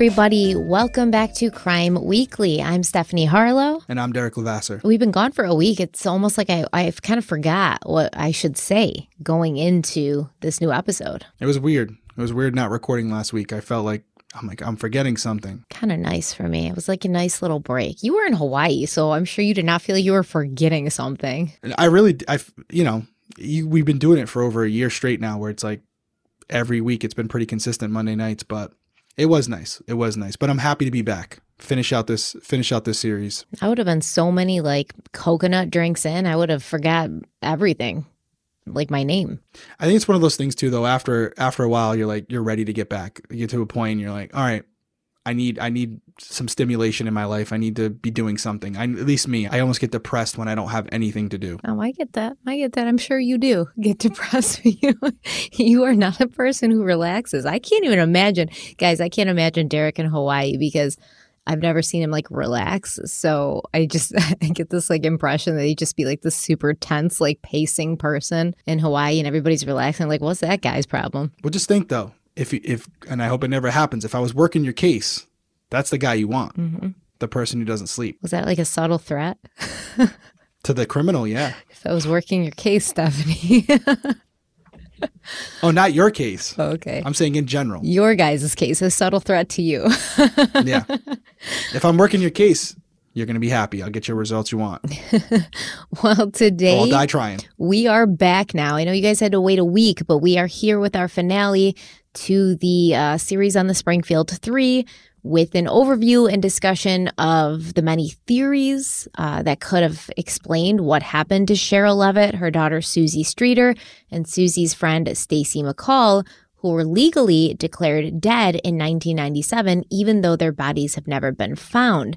Everybody. Welcome back to Crime Weekly. I'm Stephanie Harlowe. And I'm Derek Levasseur. We've been gone for a week. It's almost like I, I've kind of forgot what I should say going into this new episode. It was weird. It was weird not recording last week. I felt like I'm like I'm forgetting something. Kind of nice for me. It was like a nice little break. You were in Hawaii, so I'm sure you did not feel you were forgetting something. I really, I, you know, you, we've been doing it for over a year straight now, where it's like every week it's been pretty consistent Monday nights, but it was nice. It was nice. But I'm happy to be back. Finish out this finish out this series. I would have been so many like coconut drinks in. I would have forgot everything. Like my name. I think it's one of those things too though after after a while you're like you're ready to get back. You get to a point and you're like, "All right, I need I need some stimulation in my life. I need to be doing something. I, at least me. I almost get depressed when I don't have anything to do. Oh, I get that. I get that. I'm sure you do get depressed. you you are not a person who relaxes. I can't even imagine, guys. I can't imagine Derek in Hawaii because I've never seen him like relax. So I just I get this like impression that he'd just be like this super tense, like pacing person in Hawaii, and everybody's relaxing. Like, what's that guy's problem? Well, just think though if if and I hope it never happens. If I was working your case, that's the guy you want. Mm-hmm. The person who doesn't sleep. Was that like a subtle threat? to the criminal, yeah. If I was working your case, Stephanie. oh, not your case. okay. I'm saying in general. Your guys' case, a subtle threat to you. yeah. If I'm working your case, you're going to be happy. I'll get your results you want. well, today I'll die trying. We are back now. I know you guys had to wait a week, but we are here with our finale to the uh, series on the Springfield 3 with an overview and discussion of the many theories uh, that could have explained what happened to Sherrill Levitt, her daughter Suzie Streeter, and Suzie's friend Stacy McCall, who were legally declared dead in 1997, even though their bodies have never been found.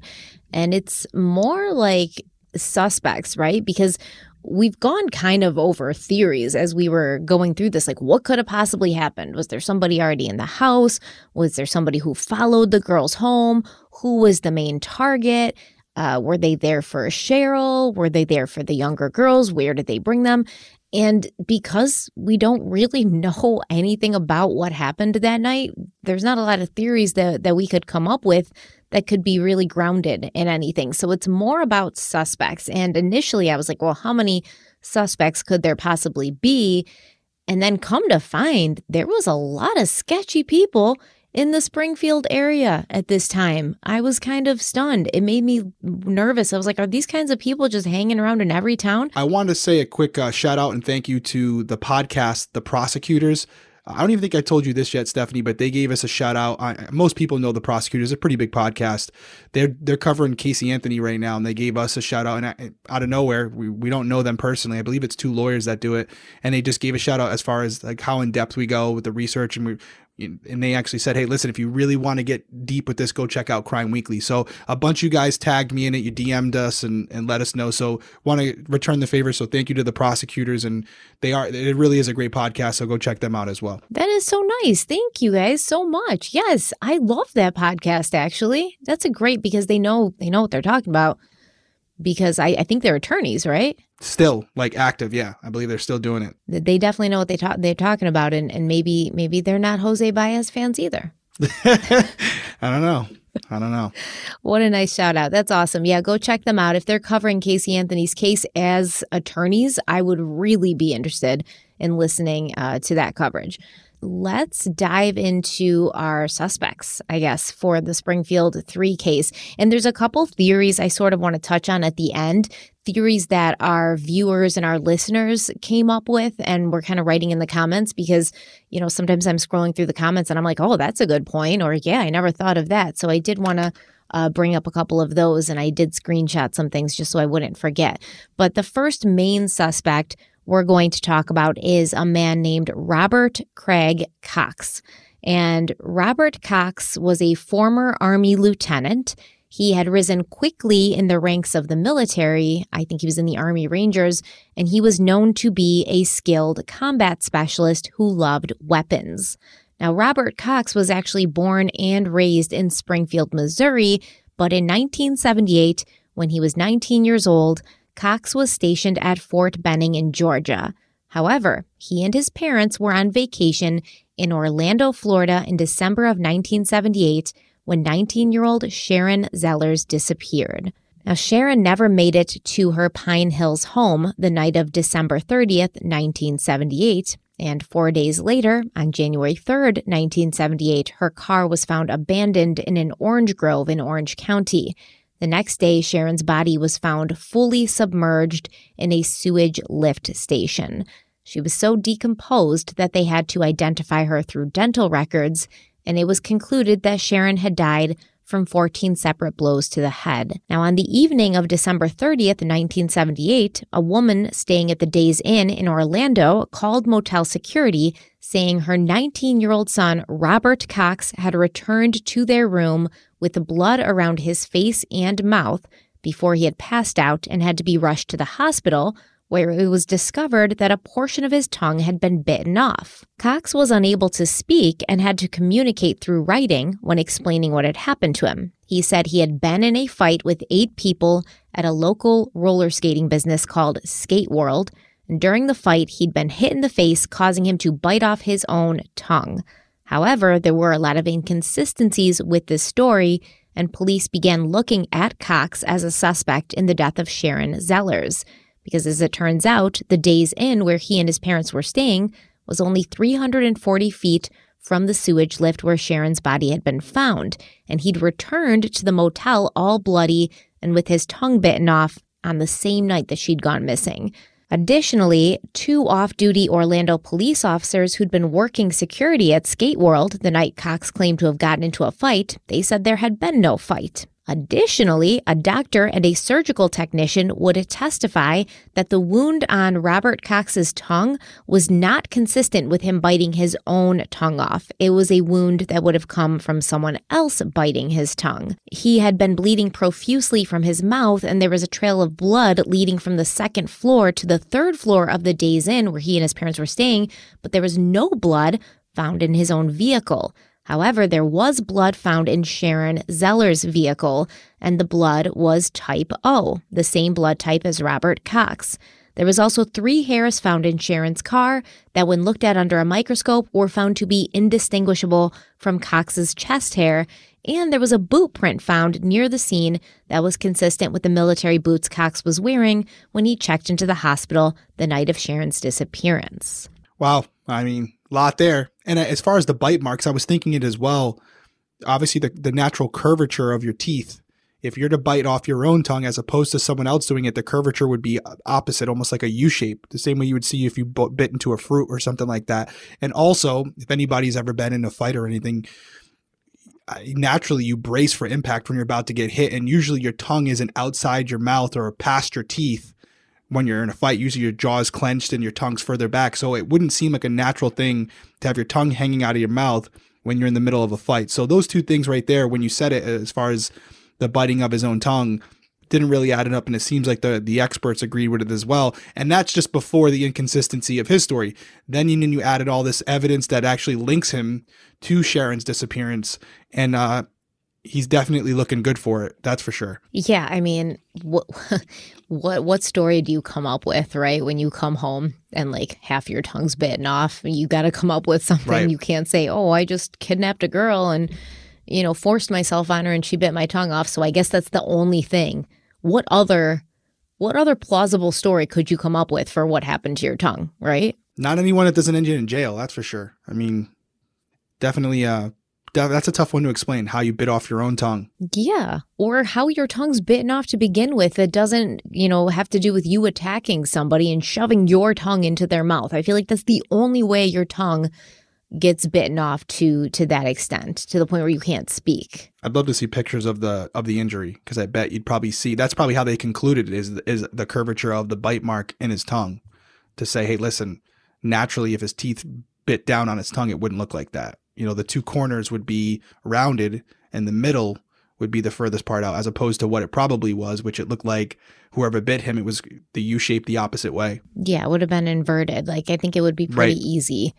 And it's more like suspects, right? Because we've gone kind of over theories as we were going through this. Like, what could have possibly happened? Was there somebody already in the house? Was there somebody who followed the girls home? Who was the main target? Uh, were they there for Sherrill? Were they there for the younger girls? Where did they bring them? And because we don't really know anything about what happened that night, there's not a lot of theories that, that we could come up with that could be really grounded in anything. So it's more about suspects. And initially I was like, well, how many suspects could there possibly be? And then come to find there was a lot of sketchy people in the Springfield area at this time. I was kind of stunned. It made me nervous. I was like, are these kinds of people just hanging around in every town? I wanted to say a quick uh, shout out and thank you to the podcast, The Prosecutors. I don't even think I told you this yet, Stephanie, but they gave us a shout out. I, most people know the prosecutors; a pretty big podcast. They're they're covering Casey Anthony right now, and they gave us a shout out. And I, out of nowhere, we, we don't know them personally. I believe it's two lawyers that do it, and they just gave a shout out as far as like how in depth we go with the research, and we and they actually said, "Hey, listen, if you really want to get deep with this, go check out Crime Weekly." So a bunch of you guys tagged me in it, you DM'd us and and let us know. So want to return the favor. So thank you to the prosecutors, and they are it really is a great podcast. So go check them out as well. That is so nice. Thank you guys so much. Yes, I love that podcast. Actually, that's a great because they know they know what they're talking about. Because I, I think they're attorneys, right? still like active. Yeah, I believe they're still doing it. They definitely know what they talk they're talking about, and and maybe maybe they're not Jose Baez fans either. I don't know. I don't know. what a nice shout out. That's awesome. Yeah, go check them out. If they're covering Casey Anthony's case as attorneys, I would really be interested in listening uh, to that coverage let's dive into our suspects, I guess, for the Springfield 3 case. And there's a couple theories I sort of want to touch on at the end, theories that our viewers and our listeners came up with and were kind of writing in the comments because, you know, sometimes I'm scrolling through the comments and I'm like, oh, that's a good point. Or, yeah, I never thought of that. So I did want to. Uh, bring up a couple of those, and I did screenshot some things just so I wouldn't forget. But the first main suspect we're going to talk about is a man named Robert Craig Cox. And Robert Cox was a former Army lieutenant. He had risen quickly in the ranks of the military. I think he was in the Army Rangers, and he was known to be a skilled combat specialist who loved weapons. Now, Robert Cox was actually born and raised in Springfield, Missouri, but in 1978, when he was 19 years old, Cox was stationed at Fort Benning in Georgia. However, he and his parents were on vacation in Orlando, Florida in December of 1978 when 19 year old Sharon Zellers disappeared. Now, Sharon never made it to her Pine Hills home the night of December 30th, 1978. And four days later, on January 3rd, 1978, her car was found abandoned in an orange grove in Orange County. The next day, Sharon's body was found fully submerged in a sewage lift station. She was so decomposed that they had to identify her through dental records, and it was concluded that Sharon had died from 14 separate blows to the head. Now, on the evening of December 30th, 1978, a woman staying at the Days Inn in Orlando called motel security saying her 19 year old son, Robert Cox, had returned to their room with blood around his face and mouth before he had passed out and had to be rushed to the hospital where it was discovered that a portion of his tongue had been bitten off. Cox was unable to speak and had to communicate through writing when explaining what had happened to him. He said he had been in a fight with eight people at a local roller skating business called Skate World. And during the fight, he'd been hit in the face, causing him to bite off his own tongue. However, there were a lot of inconsistencies with this story, and police began looking at Cox as a suspect in the death of Sharon Zellers because as it turns out, the Days Inn where he and his parents were staying was only 340 feet from the sewage lift where Sharon's body had been found, and he'd returned to the motel all bloody and with his tongue bitten off on the same night that she'd gone missing. Additionally, two off duty Orlando police officers who'd been working security at Skate World the night Cox claimed to have gotten into a fight, they said there had been no fight. Additionally, a doctor and a surgical technician would testify that the wound on Robert Cox's tongue was not consistent with him biting his own tongue off. It was a wound that would have come from someone else biting his tongue. He had been bleeding profusely from his mouth, and there was a trail of blood leading from the second floor to the third floor of the Days Inn where he and his parents were staying, but there was no blood found in his own vehicle. However, there was blood found in Sharon Zeller's vehicle, and the blood was type O, the same blood type as Robert Cox. There was also three hairs found in Sharon's car that, when looked at under a microscope, were found to be indistinguishable from Cox's chest hair, and there was a boot print found near the scene that was consistent with the military boots Cox was wearing when he checked into the hospital the night of Sharon's disappearance. Wow. I mean, lot there. And as far as the bite marks, I was thinking it as well. Obviously, the, the natural curvature of your teeth. If you're to bite off your own tongue as opposed to someone else doing it, the curvature would be opposite, almost like a U shape, the same way you would see if you bit into a fruit or something like that. And also, if anybody's ever been in a fight or anything, naturally you brace for impact when you're about to get hit. And usually your tongue isn't outside your mouth or past your teeth when you're in a fight, usually your jaw is clenched and your tongue's further back. So it wouldn't seem like a natural thing to have your tongue hanging out of your mouth when you're in the middle of a fight. So those two things right there, when you said it as far as the biting of his own tongue, didn't really add it up. And it seems like the, the experts agreed with it as well. And that's just before the inconsistency of his story. Then you, you added all this evidence that actually links him to Sharon's disappearance. And uh, he's definitely looking good for it. That's for sure. Yeah, I mean, what what what story do you come up with, right? When you come home and like half your tongue's bitten off, you got to come up with something. Right. You can't say, "Oh, I just kidnapped a girl and you know, forced myself on her and she bit my tongue off." So I guess that's the only thing. What other what other plausible story could you come up with for what happened to your tongue, right? Not anyone that doesn't end you in jail, that's for sure. I mean, definitely uh that's a tough one to explain how you bit off your own tongue. Yeah. Or how your tongue's bitten off to begin with that doesn't, you know, have to do with you attacking somebody and shoving your tongue into their mouth. I feel like that's the only way your tongue gets bitten off to to that extent to the point where you can't speak. I'd love to see pictures of the of the injury because I bet you'd probably see that's probably how they concluded it is is the curvature of the bite mark in his tongue to say, hey, listen, naturally if his teeth bit down on his tongue, it wouldn't look like that you know the two corners would be rounded and the middle would be the furthest part out as opposed to what it probably was which it looked like whoever bit him it was the u shape the opposite way yeah it would have been inverted like i think it would be pretty right. easy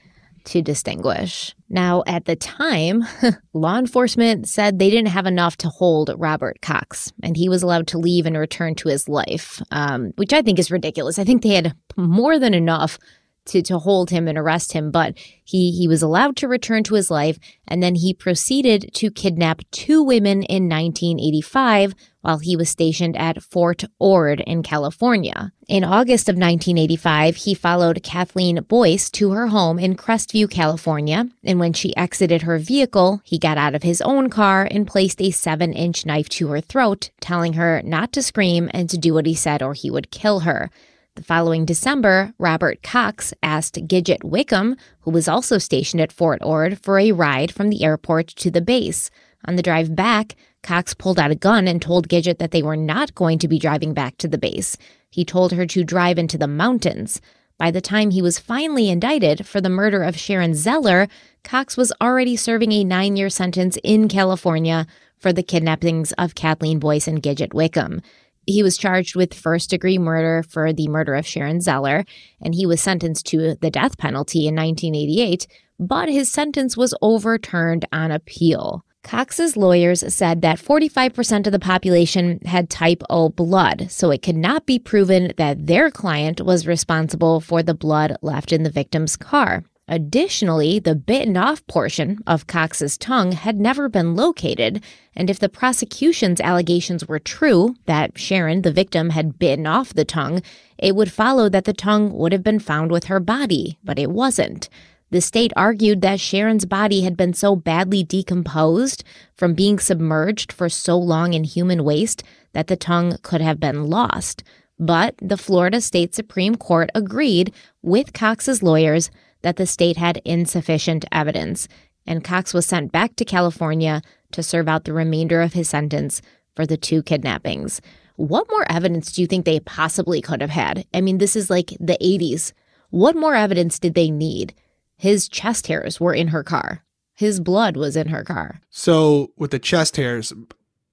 to distinguish. Now, at the time, law enforcement said they didn't have enough to hold Robert Cox, and he was allowed to leave and return to his life, um, which I think is ridiculous. I think they had more than enough to, to hold him and arrest him, but he, he was allowed to return to his life. And then he proceeded to kidnap two women in 1985 while he was stationed at Fort Ord in California. In August of 1985, he followed Kathleen Boyce to her home in Crestview, California. And when she exited her vehicle, he got out of his own car and placed a seven inch knife to her throat, telling her not to scream and to do what he said or he would kill her. The following December, Robert Cox asked Gidget Wickham, who was also stationed at Fort Ord, for a ride from the airport to the base. On the drive back, Cox pulled out a gun and told Gidget that they were not going to be driving back to the base. He told her to drive into the mountains. By the time he was finally indicted for the murder of Sharon Zeller, Cox was already serving a nine year sentence in California for the kidnappings of Kathleen Boyce and Gidget Wickham. He was charged with first degree murder for the murder of Sharon Zeller, and he was sentenced to the death penalty in 1988, but his sentence was overturned on appeal. Cox's lawyers said that 45% of the population had type O blood, so it could not be proven that their client was responsible for the blood left in the victim's car. Additionally, the bitten off portion of Cox's tongue had never been located, and if the prosecution's allegations were true that Sharon, the victim, had bitten off the tongue, it would follow that the tongue would have been found with her body, but it wasn't. The state argued that Sharon's body had been so badly decomposed from being submerged for so long in human waste that the tongue could have been lost. But the Florida State Supreme Court agreed with Cox's lawyers that the state had insufficient evidence, and Cox was sent back to California to serve out the remainder of his sentence for the two kidnappings. What more evidence do you think they possibly could have had? I mean, this is like the 80s. What more evidence did they need? His chest hairs were in her car. His blood was in her car. So, with the chest hairs,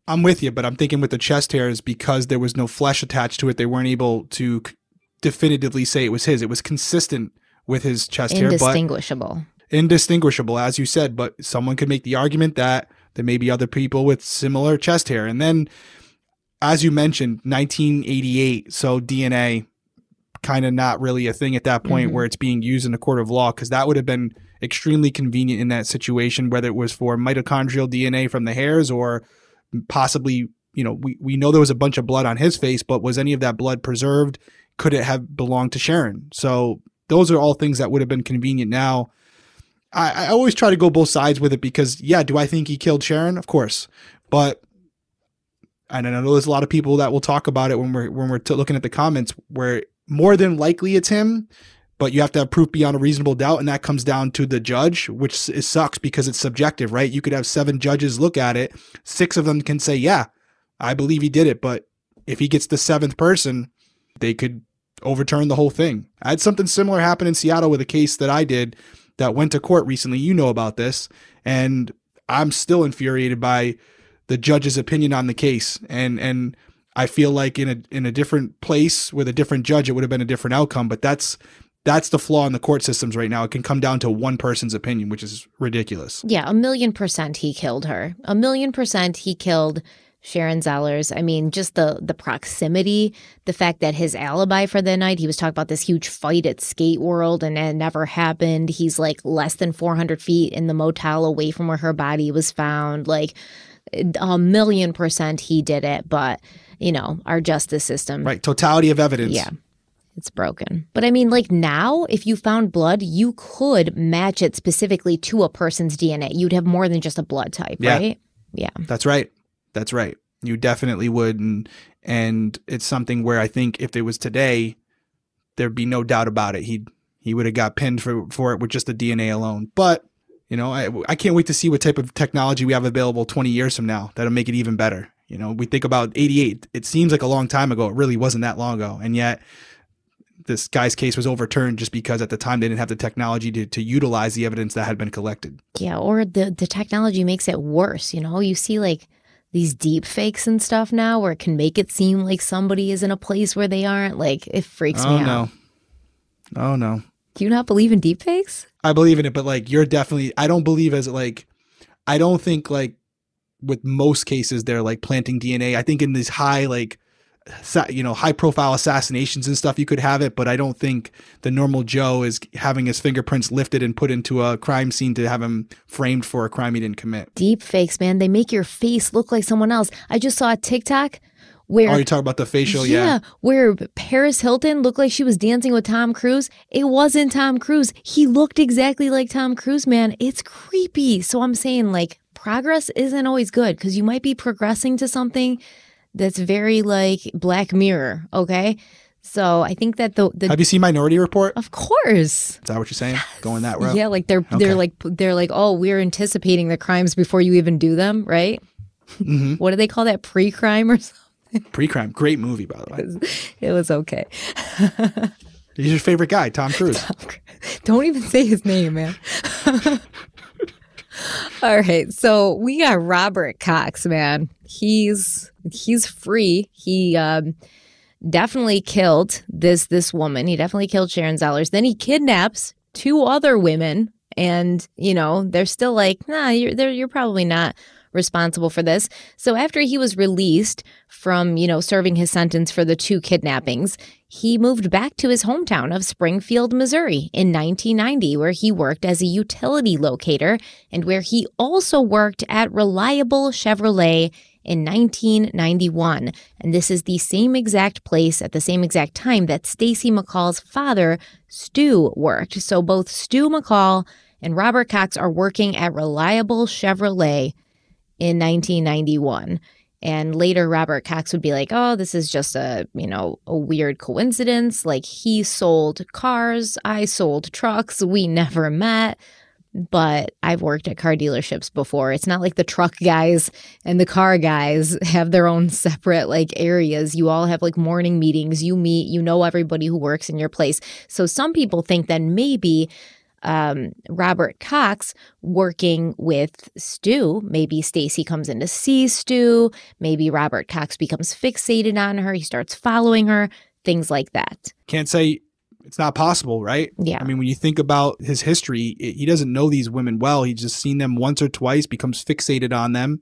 I'm with you, but I'm thinking with the chest hairs because there was no flesh attached to it, they weren't able to definitively say it was his. It was consistent with his chest hair, but Indistinguishable. indistinguishable, as you said. But someone could make the argument that there may be other people with similar chest hair. And then, as you mentioned, 1988, so DNA kind of not really a thing at that point Mhm. where it's being used in a court of law because that would have been extremely convenient in that situation, whether it was for mitochondrial DNA from the hairs or possibly, you know, we, we know there was a bunch of blood on his face, but was any of that blood preserved? Could it have belonged to Sharon? So those are all things that would have been convenient now. I, I always try to go both sides with it because, yeah, do I think he killed Sharon? Of course, but and I know there's a lot of people that will talk about it when we're when we're t- looking at the comments where more than likely it's him, but you have to have proof beyond a reasonable doubt, and that comes down to the judge, which sucks because it's subjective, right? You could have seven judges look at it, six of them can say, "Yeah, I believe he did it," but if he gets the seventh person, they could overturn the whole thing. I had something similar happen in Seattle with a case that I did that went to court recently. You know about this, and I'm still infuriated by the judge's opinion on the case, and and I feel like in a in a different place with a different judge, it would have been a different outcome. But that's that's the flaw in the court systems right now. It can come down to one person's opinion, which is ridiculous. Yeah, a million percent he killed her. A million percent he killed Sharon Zellers. I mean, just the the proximity, the fact that his alibi for the night, he was talking about this huge fight at Skate World and it never happened. He's like less than 400 feet in the motel away from where her body was found. Like a million percent he did it, but you know, our justice system. Right, totality of evidence. Yeah. It's broken. But I mean, like now, if you found blood, you could match it specifically to a person's DNA. You'd have more than just a blood type, Yeah. right? Yeah. That's right. That's right. You definitely would, and and it's something where I think if it was today, there'd be no doubt about it. He he would have got pinned for for it with just the DNA alone. But you know, I I can't wait to see what type of technology we have available 20 years from now that'll make it even better. You know, we think about 88. It seems like a long time ago. It really wasn't that long ago, and yet this guy's case was overturned just because at the time they didn't have the technology to, to utilize the evidence that had been collected. Yeah. Or the, the technology makes it worse. You know, you see like these deep fakes and stuff now where it can make it seem like somebody is in a place where they aren't. Like it freaks oh me out. no. Oh no. Do you not believe in deep fakes? I believe in it, but like you're definitely I don't believe as like I don't think like with most cases they're like planting DNA. I think in these high like you know, high profile assassinations and stuff, you could have it, but I don't think the normal Joe is having his fingerprints lifted and put into a crime scene to have him framed for a crime he didn't commit. Deep fakes, man. They make your face look like someone else. I just saw a TikTok where Oh, you talk about the facial, yeah. yeah, where Paris Hilton looked like she was dancing with Tom Cruise. It wasn't Tom Cruise. He looked exactly like Tom Cruise, man. It's creepy. So I'm saying like progress isn't always good because you might be progressing to something that's very like Black Mirror, okay? So I think that the, the Have you seen Minority Report? of course. Is that what you're saying? Going that route? Yeah, like they're Okay. they're like they're like, oh, we're anticipating the crimes before you even do them, right? Mhm. What do they call that? Pre-crime or something? Pre-crime, great movie by the way. It was okay. He's your favorite guy, Tom Cruise. Don't even say his name, man. All right, so we got Robert Cox, man. He's he's free. He um, definitely killed this this woman. He definitely killed Sharon Zellers. Then he kidnaps two other women, and you know they're still like, nah, you're you're probably not responsible for this. So after he was released from you know serving his sentence for the two kidnappings, he moved back to his hometown of Springfield, Missouri in 1990, where he worked as a utility locator and where he also worked at Reliable Chevrolet in 1991. And this is the same exact place at the same exact time that Stacy McCall's father, Stu, worked. So both Stu McCall and Robert Cox are working at Reliable Chevrolet in 1991. And later, Robert Cox would be like, oh, this is just a, you know, a weird coincidence. Like he sold cars, I sold trucks, we never met. But I've worked at car dealerships before. It's not like the truck guys and the car guys have their own separate like areas. You all have like morning meetings, you meet, you know everybody who works in your place. So some people think that maybe um, Robert Cox working with Stu. Maybe Stacy comes in to see Stu. Maybe Robert Cox becomes fixated on her. He starts following her. Things like that. Can't say it's not possible, right? Yeah. I mean, when you think about his history, i- he doesn't know these women well. He's just seen them once or twice, becomes fixated on them,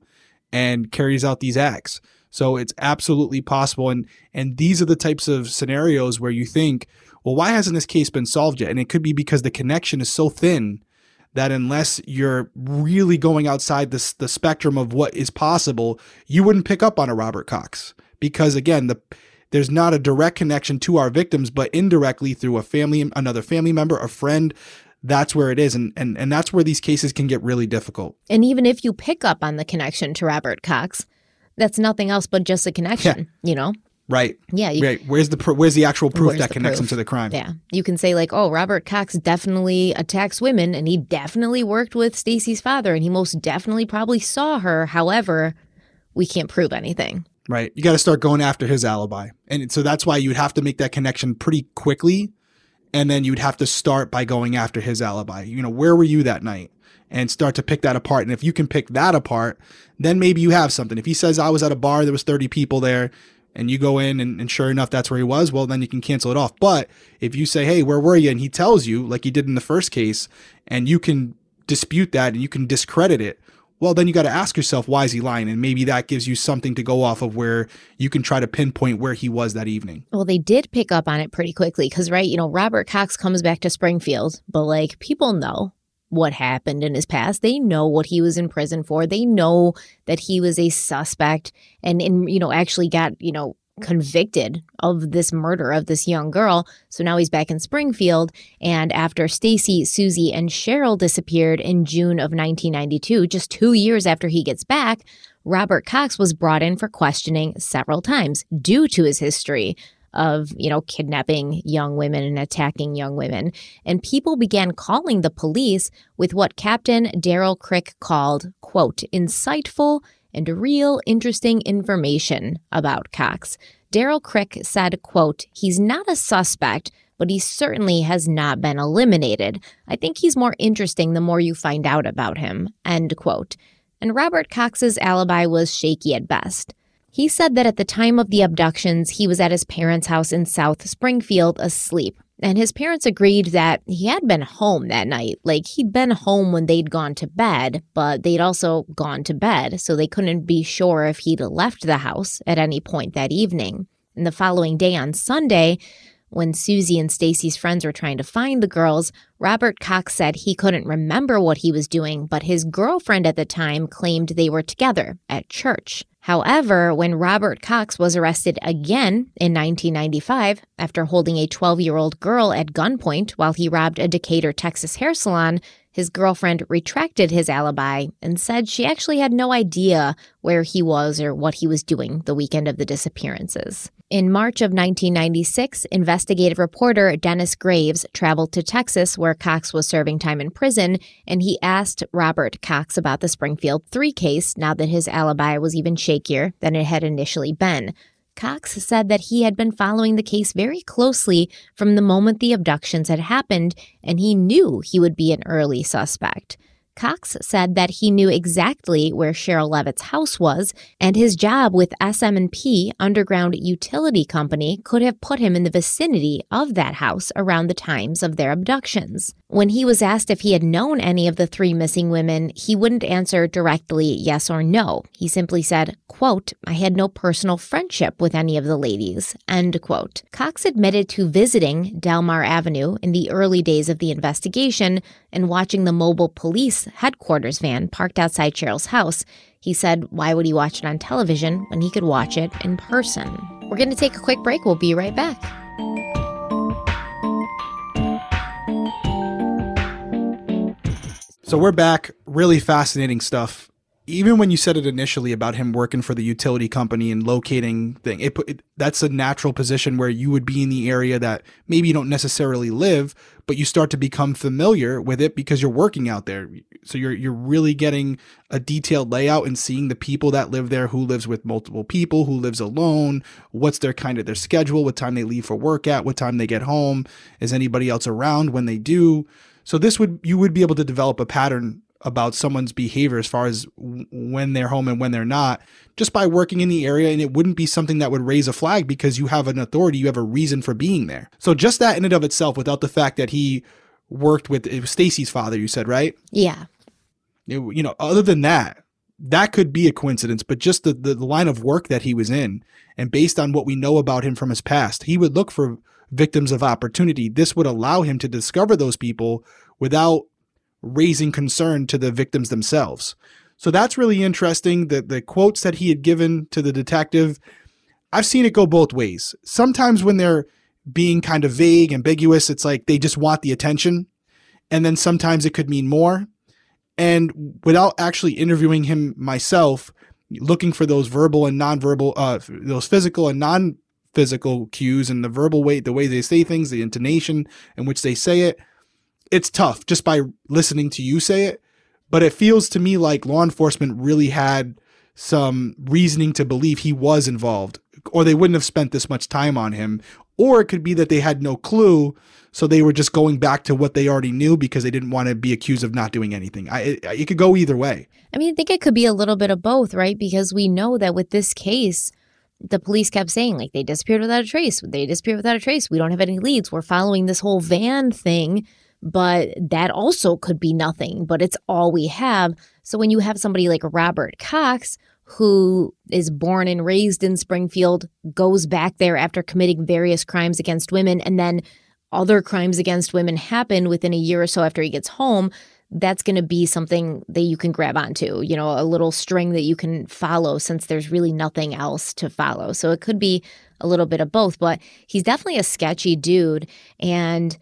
and carries out these acts. So it's absolutely possible. And and these are the types of scenarios where you think, well, why hasn't this case been solved yet? And it could be because the connection is so thin that unless you're really going outside the, the spectrum of what is possible, you wouldn't pick up on a Robert Cox. Because again, the there's not a direct connection to our victims, but indirectly through a family, another family member, a friend. That's where it is. And, and, and that's where these cases can get really difficult. And even if you pick up on the connection to Robert Cox, that's nothing else but just a connection, you know? Right. Yeah. You, Right. Where's the, pr- where's the actual proof that the connects him to the crime? Yeah. You can say, like, oh, Robert Cox definitely attacks women and he definitely worked with Stacy's father and he most definitely probably saw her. However, we can't prove anything. Right. You got to start going after his alibi. And so that's why you'd have to make that connection pretty quickly. And then you'd have to start by going after his alibi. You know, where were you that night? And start to pick that apart. And if you can pick that apart, then maybe you have something. If he says, I was at a bar, there was 30 people there, and you go in and, and sure enough, that's where he was, well, then you can cancel it off. But if you say, hey, where were you? And he tells you, like he did in the first case, and you can dispute that and you can discredit it, well, then you got to ask yourself, why is he lying? And maybe that gives you something to go off of where you can try to pinpoint where he was that evening. Well, they did pick up on it pretty quickly because, right, you know, Robert Cox comes back to Springfield, but like people know what happened in his past. They know what he was in prison for. They know that he was a suspect and, and you know, actually got, you know, convicted of this murder of this young girl. So now he's back in Springfield. And after Stacy, Suzie, and Sherrill disappeared in June of 1992, just two years after he gets back, Robert Cox was brought in for questioning several times due to his history of, you know, kidnapping young women and attacking young women. And people began calling the police with what Captain Daryl Crick called, quote, insightful and real interesting information about Cox. Daryl Crick said, quote, he's not a suspect, but he certainly has not been eliminated. I think he's more interesting the more you find out about him, end quote. And Robert Cox's alibi was shaky at best. He said that at the time of the abductions, he was at his parents' house in South Springfield asleep. And his parents agreed that he had been home that night. Like he'd been home when they'd gone to bed, but they'd also gone to bed, so they couldn't be sure if he'd left the house at any point that evening. And the following day on Sunday, when Suzie and Stacy's friends were trying to find the girls, Robert Cox said he couldn't remember what he was doing, but his girlfriend at the time claimed they were together at church. However, when Robert Cox was arrested again in 1995 after holding a 12 year old girl at gunpoint while he robbed a Decatur, Texas hair salon, his girlfriend retracted his alibi and said she actually had no idea where he was or what he was doing the weekend of the disappearances. In March of 1996, investigative reporter Dennis Graves traveled to Texas where Cox was serving time in prison, and he asked Robert Cox about the Springfield 3 case now that his alibi was even shakier than it had initially been. Cox said that he had been following the case very closely from the moment the abductions had happened, and he knew he would be an early suspect. Cox said that he knew exactly where Sherrill Levitt's house was, and his job with SM&P Underground Utility Company could have put him in the vicinity of that house around the times of their abductions. When he was asked if he had known any of the three missing women, he wouldn't answer directly yes or no. He simply said, quote, I had no personal friendship with any of the ladies, end quote. Cox admitted to visiting Delmar Avenue in the early days of the investigation and watching the mobile police headquarters van parked outside Sherrill's house. He said, why would he watch it on television when he could watch it in person? We're going to take a quick break. We'll be right back. So we're back. Really fascinating stuff. Even when you said it initially about him working for the utility company and locating thing, it, it, that's a natural position where you would be in the area that maybe you don't necessarily live, but you start to become familiar with it because you're working out there. So you're you're really getting a detailed layout and seeing the people that live there, who lives with multiple people, who lives alone, what's their kind of their schedule, what time they leave for work at, what time they get home, is anybody else around when they do. So this would you would be able to develop a pattern about someone's behavior as far as when they're home and when they're not just by working in the area and it wouldn't be something that would raise a flag because you have an authority you have a reason for being there. So just that in and of itself without the fact that he worked with stacy's father you said right? Yeah. It, you know other than that that could be a coincidence but just the, the, the line of work that he was in and based on what we know about him from his past he would look for victims of opportunity. This would allow him to discover those people without raising concern to the victims themselves. So that's really interesting. The the quotes that he had given to the detective, I've seen it go both ways. Sometimes when they're being kind of vague, ambiguous, it's like they just want the attention. And then sometimes it could mean more. And without actually interviewing him myself, looking for those verbal and nonverbal, uh, those physical and non physical cues and the verbal way, the way they say things, the intonation in which they say it. It's tough just by listening to you say it. But it feels to me like law enforcement really had some reasoning to believe he was involved, or they wouldn't have spent this much time on him. Or it could be that they had no clue, so they were just going back to what they already knew because they didn't want to be accused of not doing anything. I, it, it could go either way. I mean, I think it could be a little bit of both, right? Because we know that with this case, the police kept saying like they disappeared without a trace they disappeared without a trace we don't have any leads we're following this whole van thing but that also could be nothing but it's all we have so when you have somebody like robert cox who is born and raised in springfield goes back there after committing various crimes against women and then other crimes against women happen within a year or so after he gets home that's going to be something that you can grab onto, you know, a little string that you can follow since there's really nothing else to follow. So it could be a little bit of both, but he's definitely a sketchy dude. And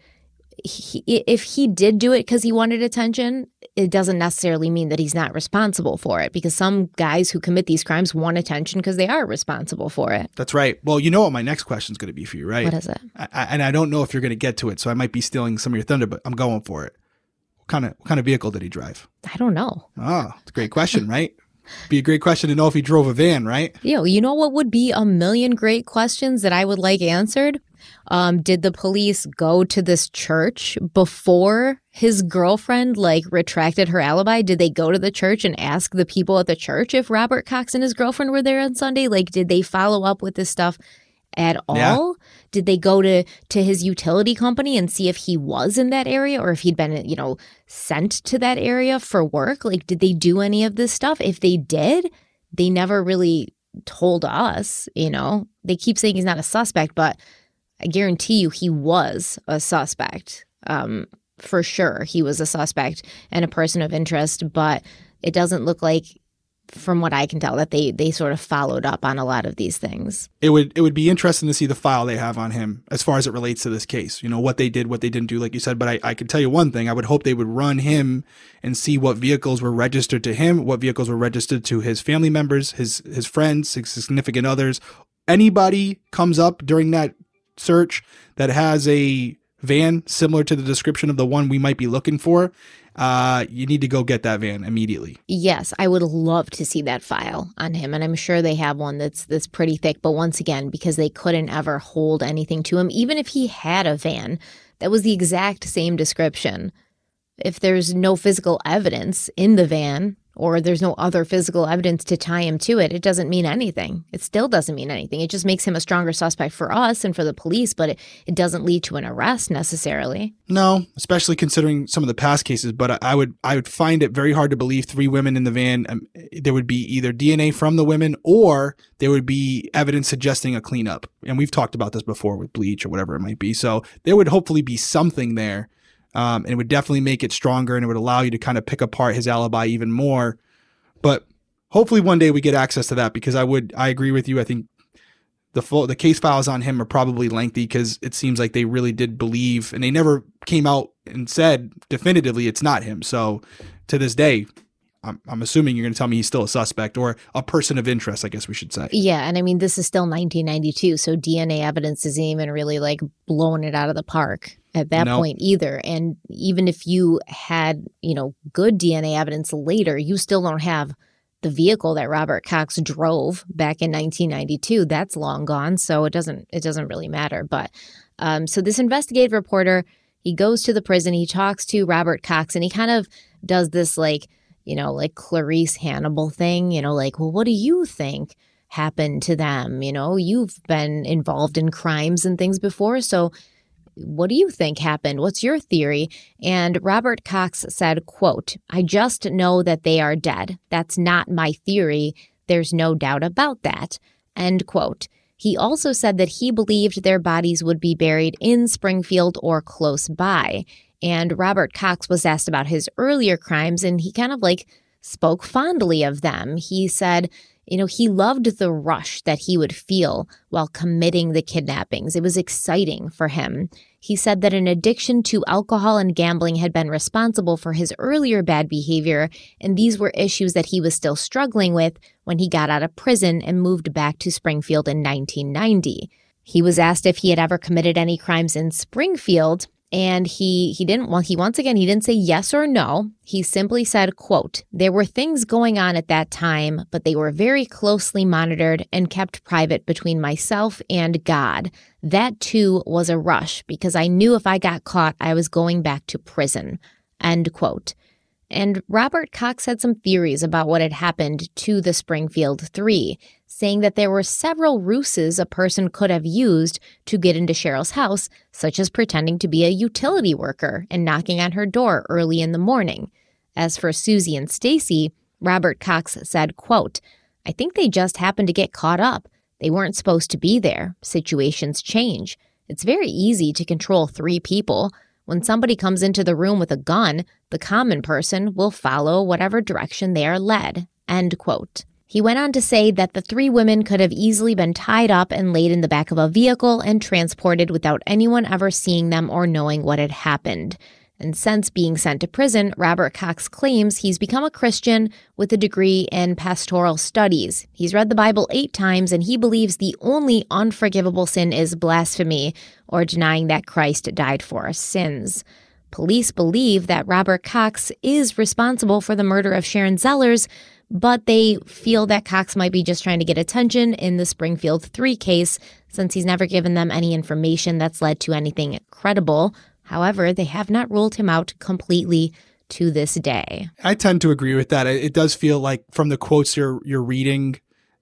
he, if he did do it because he wanted attention, it doesn't necessarily mean that he's not responsible for it because some guys who commit these crimes want attention because they are responsible for it. That's right. Well, you know what my next question is going to be for you, right? What is it? I, and I don't know if you're going to get to it, so I might be stealing some of your thunder, but I'm going for it What kind of what kind of vehicle did he drive? I don't know. Oh, it's a great question, right? be a great question to know if he drove a van, right? Yeah, you know what would be a million great questions that I would like answered? Um, did the police go to this church before his girlfriend like retracted her alibi? Did they go to the church and ask the people at the church if Robert Cox and his girlfriend were there on Sunday? Like, did they follow up with this stuff at all? Yeah. Did they go to to his utility company and see if he was in that area or if he'd been, you know, sent to that area for work? Like did they do any of this stuff? If they did, they never really told us, you know, they keep saying he's not a suspect, but I guarantee you he was a suspect. Um, for sure, he was a suspect and a person of interest, but it doesn't look like from what I can tell, that they they sort of followed up on a lot of these things. It would it would be interesting to see the file they have on him as far as it relates to this case. You know what they did, what they didn't do, like you said. But I, I can tell you one thing: I would hope they would run him and see what vehicles were registered to him, what vehicles were registered to his family members, his his friends, his significant others. Anybody comes up during that search that has a van similar to the description of the one we might be looking for uh, you need to go get that van immediately. Yes, I would love to see that file on him, and I'm sure they have one that's that's pretty thick. But once again, because they couldn't ever hold anything to him, even if he had a van that was the exact same description, if there's no physical evidence in the van or there's no other physical evidence to tie him to it, it doesn't mean anything. It still doesn't mean anything. It just makes him a stronger suspect for us and for the police, but it, it doesn't lead to an arrest necessarily. No, especially considering some of the past cases. But I would I would find it very hard to believe three women in the van. Um, there would be either DNA from the women or there would be evidence suggesting a cleanup. And we've talked about this before with bleach or whatever it might be. So there would hopefully be something there um, and it would definitely make it stronger and it would allow you to kind of pick apart his alibi even more. But hopefully one day we get access to that because I would I agree with you. I think the full the case files on him are probably lengthy because it seems like they really did believe and they never came out and said definitively it's not him. So to this day, I'm, I'm assuming you're going to tell me he's still a suspect or a person of interest, I guess we should say. Yeah. And I mean, this is still 1992. So DNA evidence isn't even really like blowing it out of the park at that nope. point either. And even if you had, you know, good DNA evidence later, you still don't have the vehicle that Robert Cox drove back in 1992. That's long gone. So it doesn't, it doesn't really matter. But um, so this investigative reporter, he goes to the prison, he talks to Robert Cox, and he kind of does this like, you know, like Clarice Hannibal thing, you know, like, well, what do you think happened to them? You know, you've been involved in crimes and things before. So, what do you think happened? What's your theory? And Robert Cox said, quote, I just know that they are dead. That's not my theory. There's no doubt about that. End quote. He also said that he believed their bodies would be buried in Springfield or close by. And Robert Cox was asked about his earlier crimes, and he kind of like spoke fondly of them. He said, you know, he loved the rush that he would feel while committing the kidnappings. It was exciting for him. He said that an addiction to alcohol and gambling had been responsible for his earlier bad behavior, and these were issues that he was still struggling with when he got out of prison and moved back to Springfield in 1990. He was asked if he had ever committed any crimes in Springfield, and he he didn't well he once again he didn't say yes or no. He simply said quote there were things going on at that time but they were very closely monitored and kept private between myself and god. That too was a rush because i knew if i got caught i was going back to prison. End quote. And Robert Cox had some theories about what had happened to the Springfield Three, saying that there were several ruses a person could have used to get into Sherrill's house, such as pretending to be a utility worker and knocking on her door early in the morning. As for Suzie and Stacy, Robert Cox said, quote, I think they just happened to get caught up. They weren't supposed to be there. Situations change. It's very easy to control three people. When somebody comes into the room with a gun, the common person will follow whatever direction they are led. End quote. He went on to say that the three women could have easily been tied up and laid in the back of a vehicle and transported without anyone ever seeing them or knowing what had happened. And since being sent to prison, Robert Cox claims he's become a Christian with a degree in pastoral studies. He's read the Bible eight times and he believes the only unforgivable sin is blasphemy or denying that Christ died for our sins. Police believe that Robert Cox is responsible for the murder of Sharon Zellers, but they feel that Cox might be just trying to get attention in the Springfield 3 case since he's never given them any information that's led to anything credible However, they have not ruled him out completely to this day. I tend to agree with that. It does feel like from the quotes you're you're reading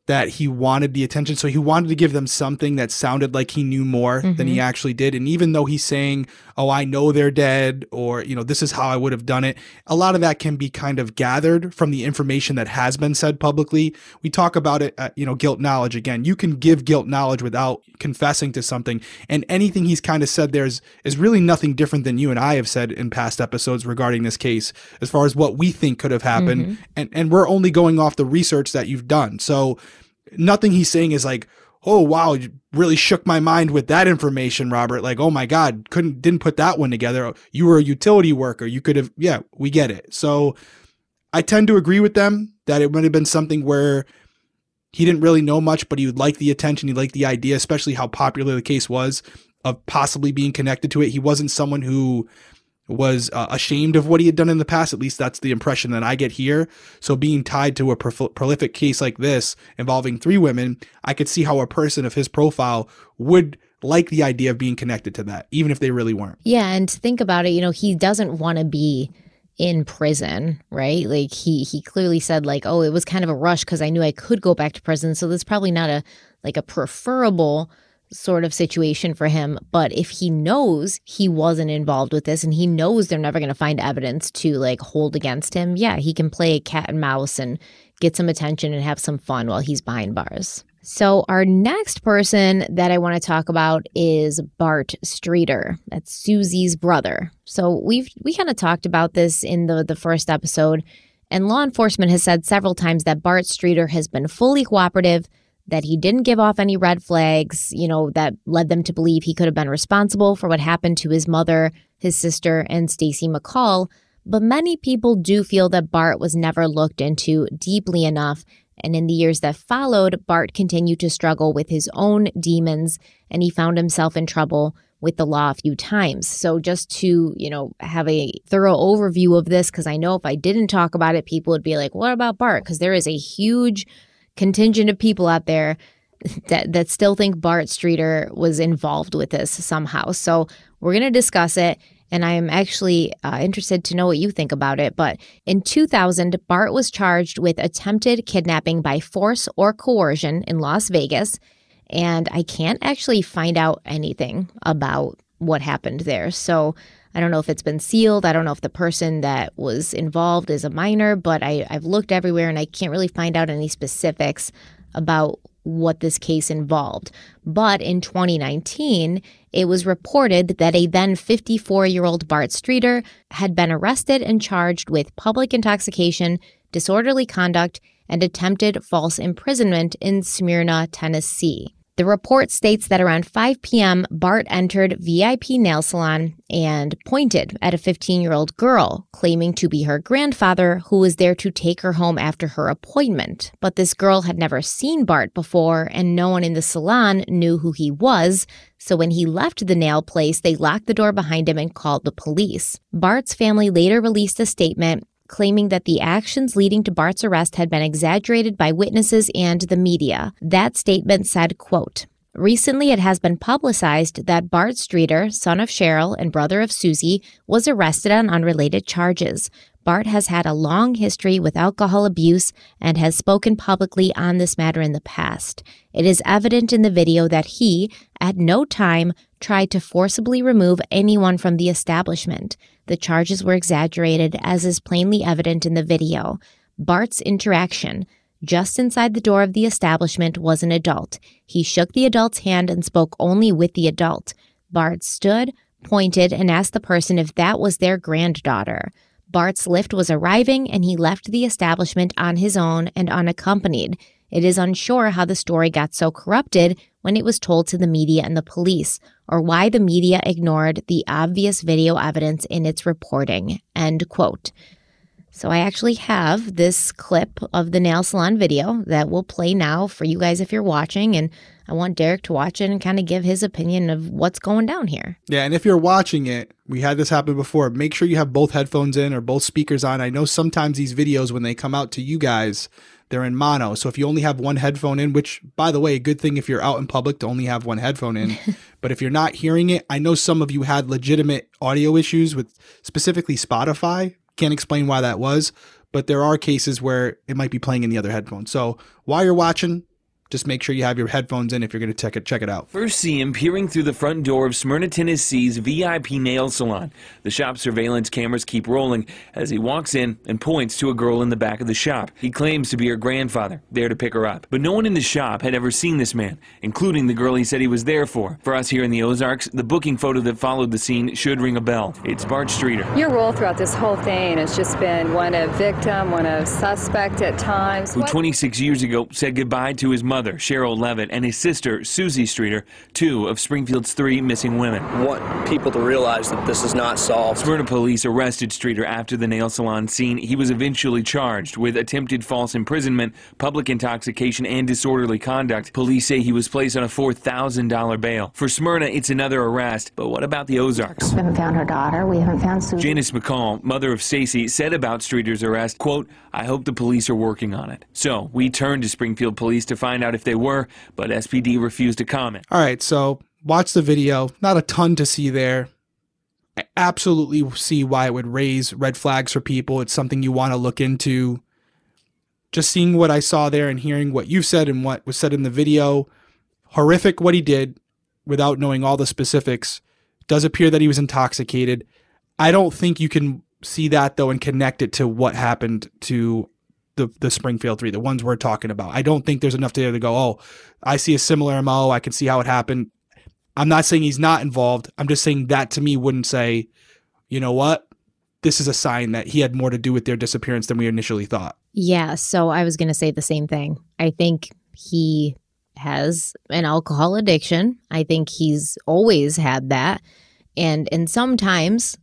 that he wanted the attention. So he wanted to give them something that sounded like he knew more mm-hmm. than he mm-hmm. actually did. And even though he's saying, oh, I know they're dead, or, you know, this is how I would have done it, a lot of that can be kind of gathered from the information that has been said publicly. We talk about it, at, you know, guilt knowledge again. You can give guilt knowledge without confessing to something. And anything he's kind of said there is, is really nothing different than you and I have said in past episodes regarding this case, as far as what we think could have happened. Mm-hmm. And, and we're only going off the research that you've done. So, nothing he's saying is like, oh wow, you really shook my mind with that information, Robert. Like, oh my God, couldn't didn't put that one together. You were a utility worker. You could have, yeah, we get it. So I tend to agree with them that it might have been something where he didn't really know much, but he would like the attention, he liked the idea, especially how popular the case was of possibly being connected to it. He wasn't someone who was uh, ashamed of what he had done in the past. At least that's the impression that I get here. So being tied to a pro- prolific case like this involving three women, I could see how a person of his profile would like the idea of being connected to that, even if they really weren't. Yeah, and think about it, you know, he doesn't want to be in prison, right? Like he he clearly said like, "Oh, it was kind of a rush because I knew I could go back to prison." So that's probably not a like a preferable sort of situation for him. But if he knows he wasn't involved with this and he knows they're never going to find evidence to like hold against him, yeah, he can play cat and mouse and get some attention and have some fun while he's behind bars. So, our next person that I want to talk about is Bart Streeter. That's Suzie's brother. So, we've we kind of talked about this in the the first episode, and law enforcement has said several times that Bart Streeter has been fully cooperative that he didn't give off any red flags, you know, that led them to believe he could have been responsible for what happened to his mother, his sister, and Stacy McCall. But many people do feel that Bart was never looked into deeply enough. And in the years that followed, Bart continued to struggle with his own demons and he found himself in trouble with the law a few times. So just to, you know, have a thorough overview of this because I know if I didn't talk about it people would be like, "What about Bart?" because there is a huge contingent of people out there that that still think Bart Streeter was involved with this somehow. So we're going to discuss it. And I am actually uh, interested to know what you think about it. But in 2000, Bart was charged with attempted kidnapping by force or coercion in Las Vegas. And I can't actually find out anything about what happened there. So I don't know if it's been sealed. I don't know if the person that was involved is a minor, but I, I've looked everywhere and I can't really find out any specifics about what this case involved. But in 2019, it was reported that a then 54 year old Bart Streeter had been arrested and charged with public intoxication, disorderly conduct, and attempted false imprisonment in Smyrna, Tennessee. The report states that around 5 p.m., Bart entered VIP Nail Salon and pointed at a 15 year old girl, claiming to be her grandfather who was there to take her home after her appointment. But this girl had never seen Bart before, and no one in the salon knew who he was. So when he left the nail place, they locked the door behind him and called the police. Bart's family later released a statement claiming that the actions leading to Bart's arrest had been exaggerated by witnesses and the media. That statement said, quote, Recently, it has been publicized that Bart Streeter, son of Sherrill and brother of Suzie, was arrested on unrelated charges. Bart has had a long history with alcohol abuse and has spoken publicly on this matter in the past. It is evident in the video that he, at no time, tried to forcibly remove anyone from the establishment. The charges were exaggerated, as is plainly evident in the video. Bart's interaction, just inside the door of the establishment, was an adult. He shook the adult's hand and spoke only with the adult. Bart stood, pointed, and asked the person if that was their granddaughter. Bart's Lyft was arriving, and he left the establishment on his own and unaccompanied. It is unsure how the story got so corrupted when it was told to the media and the police, or why the media ignored the obvious video evidence in its reporting. End quote. So I actually have this clip of the nail salon video that will play now for you guys if you're watching. And I want Derek to watch it and kind of give his opinion of what's going down here. Yeah, and if you're watching it, we had this happen before. Make sure you have both headphones in or both speakers on. I know sometimes these videos, when they come out to you guys, they're in mono. So if you only have one headphone in, which by the way, a good thing if you're out in public to only have one headphone in. but if you're not hearing it, I know some of you had legitimate audio issues with specifically Spotify. Can't explain why that was, but there are cases where it might be playing in the other headphone. So while you're watching, just make sure you have your headphones in if you're going to check it check it out. First see him peering through the front door of Smyrna, Tennessee's VIP nail salon. The shop surveillance cameras keep rolling as he walks in and points to a girl in the back of the shop. He claims to be her grandfather, there to pick her up. But no one in the shop had ever seen this man, including the girl he said he was there for. For us here in the Ozarks, the booking photo that followed the scene should ring a bell. It's Bart Streeter. Your role throughout this whole thing has just been one of victim, one of suspect at times. Who 26 years ago said goodbye to his mother, Sherrill Levitt, and his sister, Suzie Streeter, two of Springfield's three missing women. I want people to realize that this is not solved. Smyrna police arrested Streeter after the nail salon scene. He was eventually charged with attempted false imprisonment, public intoxication, and disorderly conduct. Police say he was placed on a $4,000 bail. For Smyrna, it's another arrest. But what about the Ozarks? We haven't found her daughter. We haven't found Suzie. Janice McCall, mother of Stacy, said about Streeter's arrest, quote, I hope the police are working on it. So we turned to Springfield police to find out if they were, but SPD refused to comment. All right, so watch the video. Not a ton to see there. I absolutely see why it would raise red flags for people. It's something you want to look into. Just seeing what I saw there and hearing what you said and what was said in the video, horrific what he did without knowing all the specifics. Does appear that he was intoxicated. I don't think you can see that though and connect it to what happened to the the Springfield three, the ones we're talking about. I don't think there's enough there to go, oh, I see a similar MO. I can see how it happened. I'm not saying he's not involved. I'm just saying that to me wouldn't say, you know what? This is a sign that he had more to do with their disappearance than we initially thought. Yeah, so I was going to say the same thing. I think he has an alcohol addiction. I think he's always had that. And and sometimes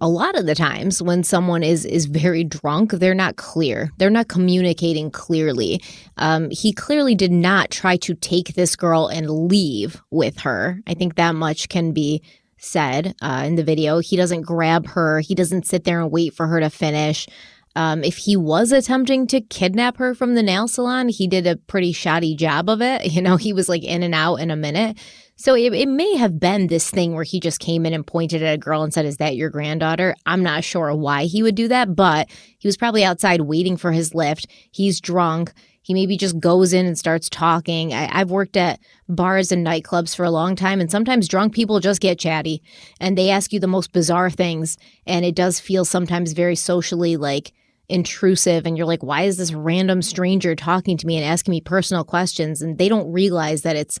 a lot of the times when someone is is very drunk they're not clear. They're not communicating clearly. Um, he clearly did not try to take this girl and leave with her. I think that much can be said uh, in the video. He doesn't grab her. He doesn't sit there and wait for her to finish. Um, if he was attempting to kidnap her from the nail salon he did a pretty shoddy job of it. You know he was like in and out in a minute so it, it may have been this thing where he just came in and pointed at a girl and said, Is that your granddaughter? I'm not sure why he would do that, but he was probably outside waiting for his Lyft. He's drunk. He maybe just goes in and starts talking. I, I've worked at bars and nightclubs for a long time, and sometimes drunk people just get chatty and they ask you the most bizarre things. And it does feel sometimes very socially like, intrusive and you're like why is this random stranger talking to me and asking me personal questions and they don't realize that it's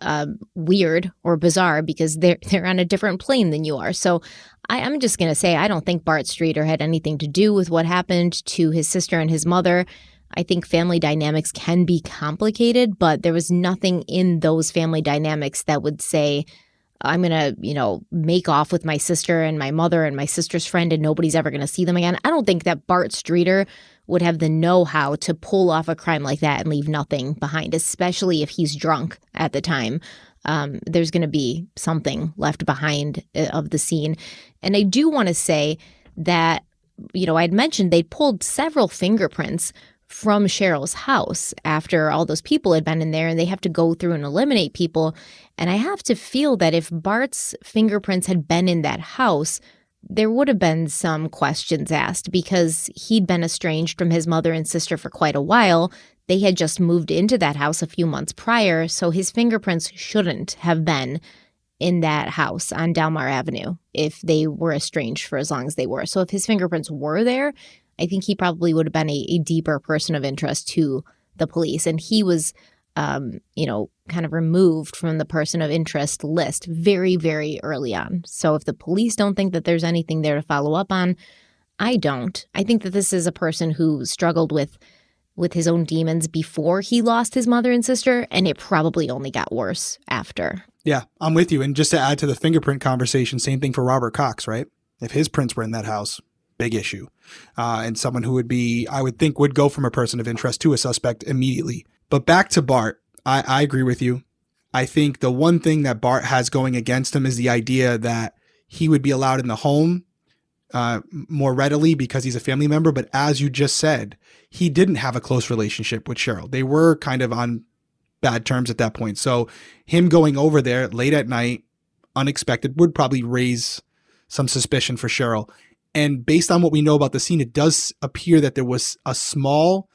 uh, weird or bizarre because they're they're on a different plane than you are. So I, am just gonna say I don't think Bart Streeter had anything to do with what happened to his sister and his mother. I think family dynamics can be complicated, but there was nothing in those family dynamics that would say I'm to, you know, make off with my sister and my mother and my sister's friend and nobody's ever going to see them again. I don't think that Bart Streeter would have the know how to pull off a crime like that and leave nothing behind, especially if he's drunk at the time. Um, there's going to be something left behind uh, of the scene. And I do want to say that, you know, I'd mentioned they pulled several fingerprints from Sherrill's house after all those people had been in there and they have to go through and eliminate people. And I have to feel that if Bart's fingerprints had been in that house, there would have been some questions asked because he'd been estranged from his mother and sister for quite a while. They had just moved into that house a few months prior, so his fingerprints shouldn't have been in that house on Delmar Avenue if they were estranged for as long as they were. So if his fingerprints were there, I think he probably would have been a, a deeper person of interest to the police. And he was um, you know, kind of removed from the person of interest list very, very early on. So if the police don't think that there's anything there to follow up on, I don't. I think that this is a person who struggled with with his own demons before he lost his mother and sister, and it probably only got worse after. Yeah, I'm with you. And just to add to the fingerprint conversation, same thing for Robert Cox, right? If his prints were in that house, big issue. Uh, and someone who would be, I would think, would go from a person of interest to a suspect immediately. But back to Bart, I, I agree with you. I think the one thing that Bart has going against him is the idea that he would be allowed in the home uh, more readily because he's a family member. But as you just said, he didn't have a close relationship with Sherrill. They were kind of on bad terms at that point. So him going over there late at night, unexpected, would probably raise some suspicion for Sherrill. And based on what we know about the scene, it does appear that there was a small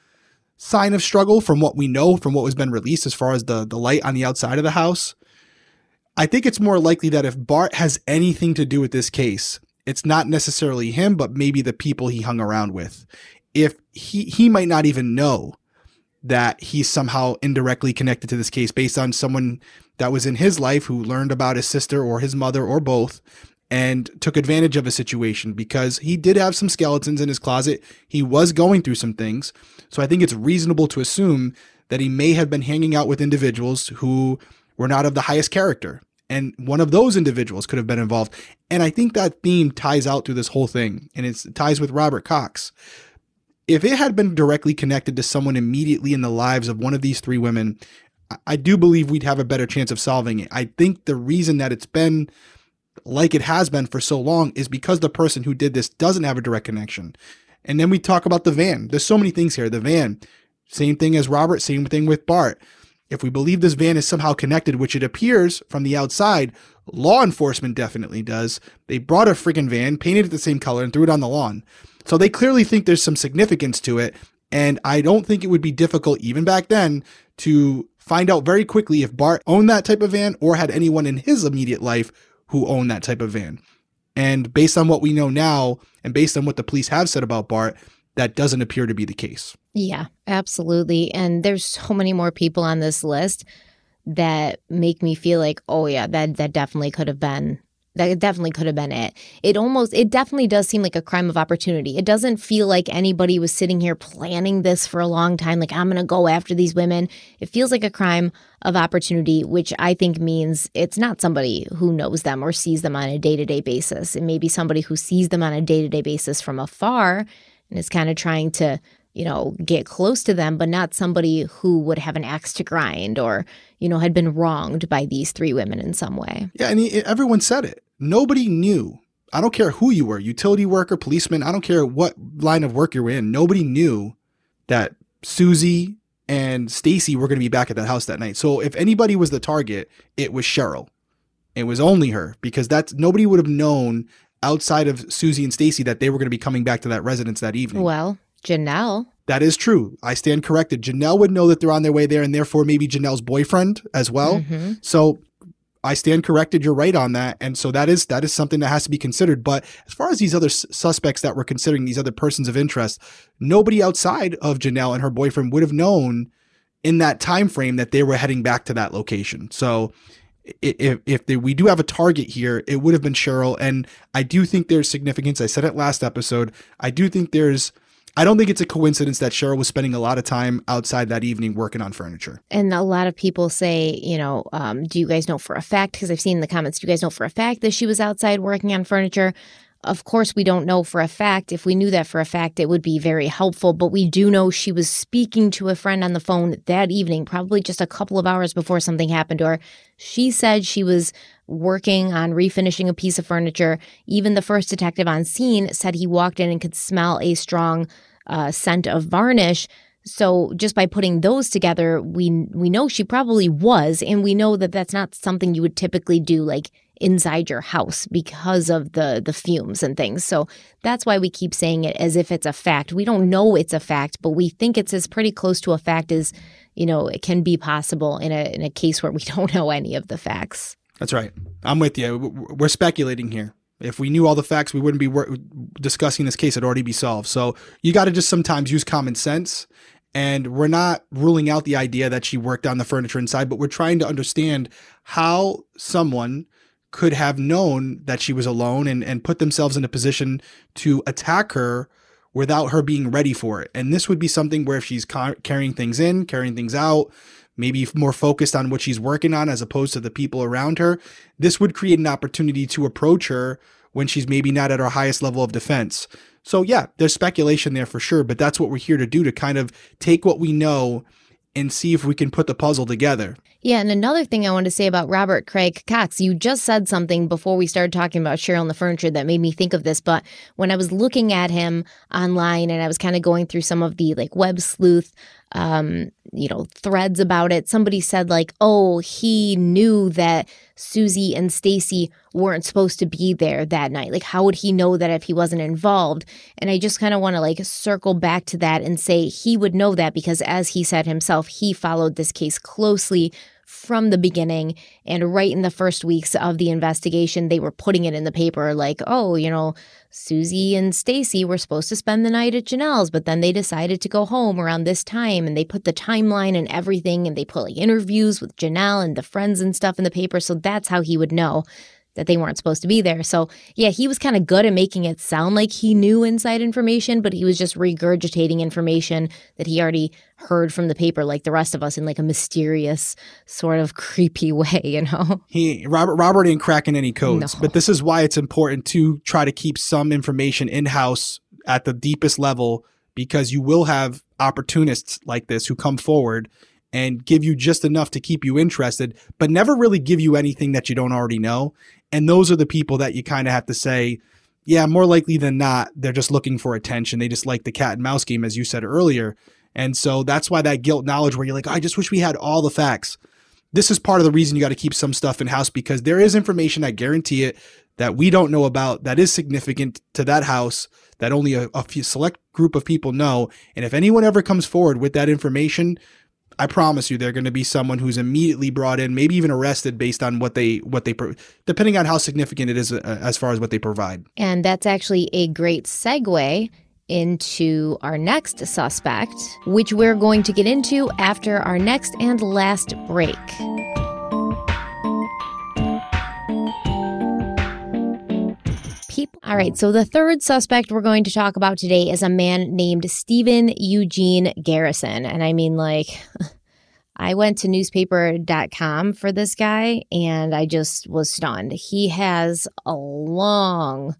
sign of struggle from what we know from what has been released as far as the the light on the outside of the house. I think it's more likely that if Bart has anything to do with this case, it's not necessarily him, but maybe the people he hung around with. If he he might not even know that he's somehow indirectly connected to this case based on someone that was in his life who learned about his sister or his mother or both and took advantage of a situation because he did have some skeletons in his closet. He was going through some things. So I think it's reasonable to assume that he may have been hanging out with individuals who were not of the highest character. And one of those individuals could have been involved. And I think that theme ties out through this whole thing and it ties with Robert Cox if it had been directly connected to someone immediately in the lives of one of these three women, I do believe we'd have a better chance of solving it. I think the reason that it's been like it has been for so long is because the person who did this doesn't have a direct connection. And then we talk about the van. There's so many things here. The van, same thing as Robert, same thing with Bart. If we believe this van is somehow connected, which it appears from the outside, law enforcement definitely does. They brought a freaking van, painted it the same color, and threw it on the lawn. So they clearly think there's some significance to it. And I don't think it would be difficult, even back then, to find out very quickly if Bart owned that type of van or had anyone in his immediate life who owned that type of van. And based on what we know now, and based on what the police have said about Bart, that doesn't appear to be the case. Yeah, absolutely. And there's so many more people on this list that make me feel like, oh yeah, that that definitely could have been that definitely could have been it. It almost, it definitely does seem like a crime of opportunity. It doesn't feel like anybody was sitting here planning this for a long time, like, I'm going to go after these women. It feels like a crime of opportunity, which I think means it's not somebody who knows them or sees them on a day to day basis. It may be somebody who sees them on a day to day basis from afar and is kind of trying to you know, get close to them, but not somebody who would have an axe to grind or, you know, had been wronged by these three women in some way. Yeah, and he, everyone said it. Nobody knew. I don't care who you were, utility worker, policeman, I don't care what line of work you're in. Nobody knew that Suzie and Stacy were going to be back at that house that night. So if anybody was the target, it was Sherrill. It was only her because that's nobody would have known outside of Suzie and Stacy that they were going to be coming back to that residence that evening. Well, Janelle. That is true. I stand corrected. Janelle would know that they're on their way there, and therefore maybe Janelle's boyfriend as well. Mm-hmm. So I stand corrected. You're right on that, and so that is that is something that has to be considered. But as far as these other s- suspects that we're considering, these other persons of interest, nobody outside of Janelle and her boyfriend would have known in that time frame that they were heading back to that location. So if if they, we do have a target here, it would have been Sherrill, and I do think there's significance. I said it last episode. I do think there's I don't think it's a coincidence that Sherrill was spending a lot of time outside that evening working on furniture. And a lot of people say, you know, um, do you guys know for a fact? Because I've seen the comments, do you guys know for a fact that she was outside working on furniture? Of course, we don't know for a fact. If we knew that for a fact, it would be very helpful. But we do know she was speaking to a friend on the phone that evening, probably just a couple of hours before something happened to her. She said she was working on refinishing a piece of furniture. Even the first detective on scene said he walked in and could smell a strong uh, scent of varnish. So just by putting those together, we we know she probably was, and we know that that's not something you would typically do like inside your house because of the the fumes and things. So that's why we keep saying it as if it's a fact. We don't know it's a fact, but we think it's as pretty close to a fact as you know it can be possible in a in a case where we don't know any of the facts. That's right. I'm with you. We're speculating here. If we knew all the facts, we wouldn't be discussing this case. It'd already be solved. So you got to just sometimes use common sense. And we're not ruling out the idea that she worked on the furniture inside, but we're trying to understand how someone could have known that she was alone and, and put themselves in a position to attack her without her being ready for it. And this would be something where if she's ca- carrying things in, carrying things out, maybe more focused on what she's working on as opposed to the people around her, this would create an opportunity to approach her when she's maybe not at her highest level of defense. So, yeah, there's speculation there for sure, but that's what we're here to do to kind of take what we know and see if we can put the puzzle together. Yeah, and another thing I want to say about Robert Craig Cox, you just said something before we started talking about Sherrill and the furniture that made me think of this. But when I was looking at him online and I was kind of going through some of the like web sleuth um, you know, threads about it. Somebody said like, "Oh, he knew that Suzie and Stacy weren't supposed to be there that night. Like how would he know that if he wasn't involved?" And I just kind of want to like circle back to that and say he would know that because as he said himself, he followed this case closely from the beginning. And right in the first weeks of the investigation, they were putting it in the paper like, oh, you know, Suzie and Stacy were supposed to spend the night at Janelle's, but then they decided to go home around this time. And they put the timeline and everything, and they put like interviews with Janelle and the friends and stuff in the paper. So that's how he would know that they weren't supposed to be there. So, yeah, he was kind of good at making it sound like he knew inside information, but he was just regurgitating information that he already heard from the paper like the rest of us in like a mysterious sort of creepy way, you know. He Robert Robert ain't cracking any codes, no. but this is why it's important to try to keep some information in-house at the deepest level because you will have opportunists like this who come forward and give you just enough to keep you interested, but never really give you anything that you don't already know. And those are the people that you kind of have to say, yeah, more likely than not, they're just looking for attention. They just like the cat and mouse game, as you said earlier. And so that's why that guilt knowledge where you're like, I just wish we had all the facts. This is part of the reason you got to keep some stuff in house because there is information, I guarantee it, that we don't know about that is significant to that house that only a, a few select group of people know. And if anyone ever comes forward with that information, I promise you, they're going to be someone who's immediately brought in, maybe even arrested based on what they what they depending on how significant it is uh, as far as what they provide. And that's actually a great segue into our next suspect, which we're going to get into after our next and last break. All right, so the third suspect we're going to talk about today is a man named Stephen Eugene Garrison. And I mean, like, I went to newspaper.com for this guy and I just was stunned. He has a long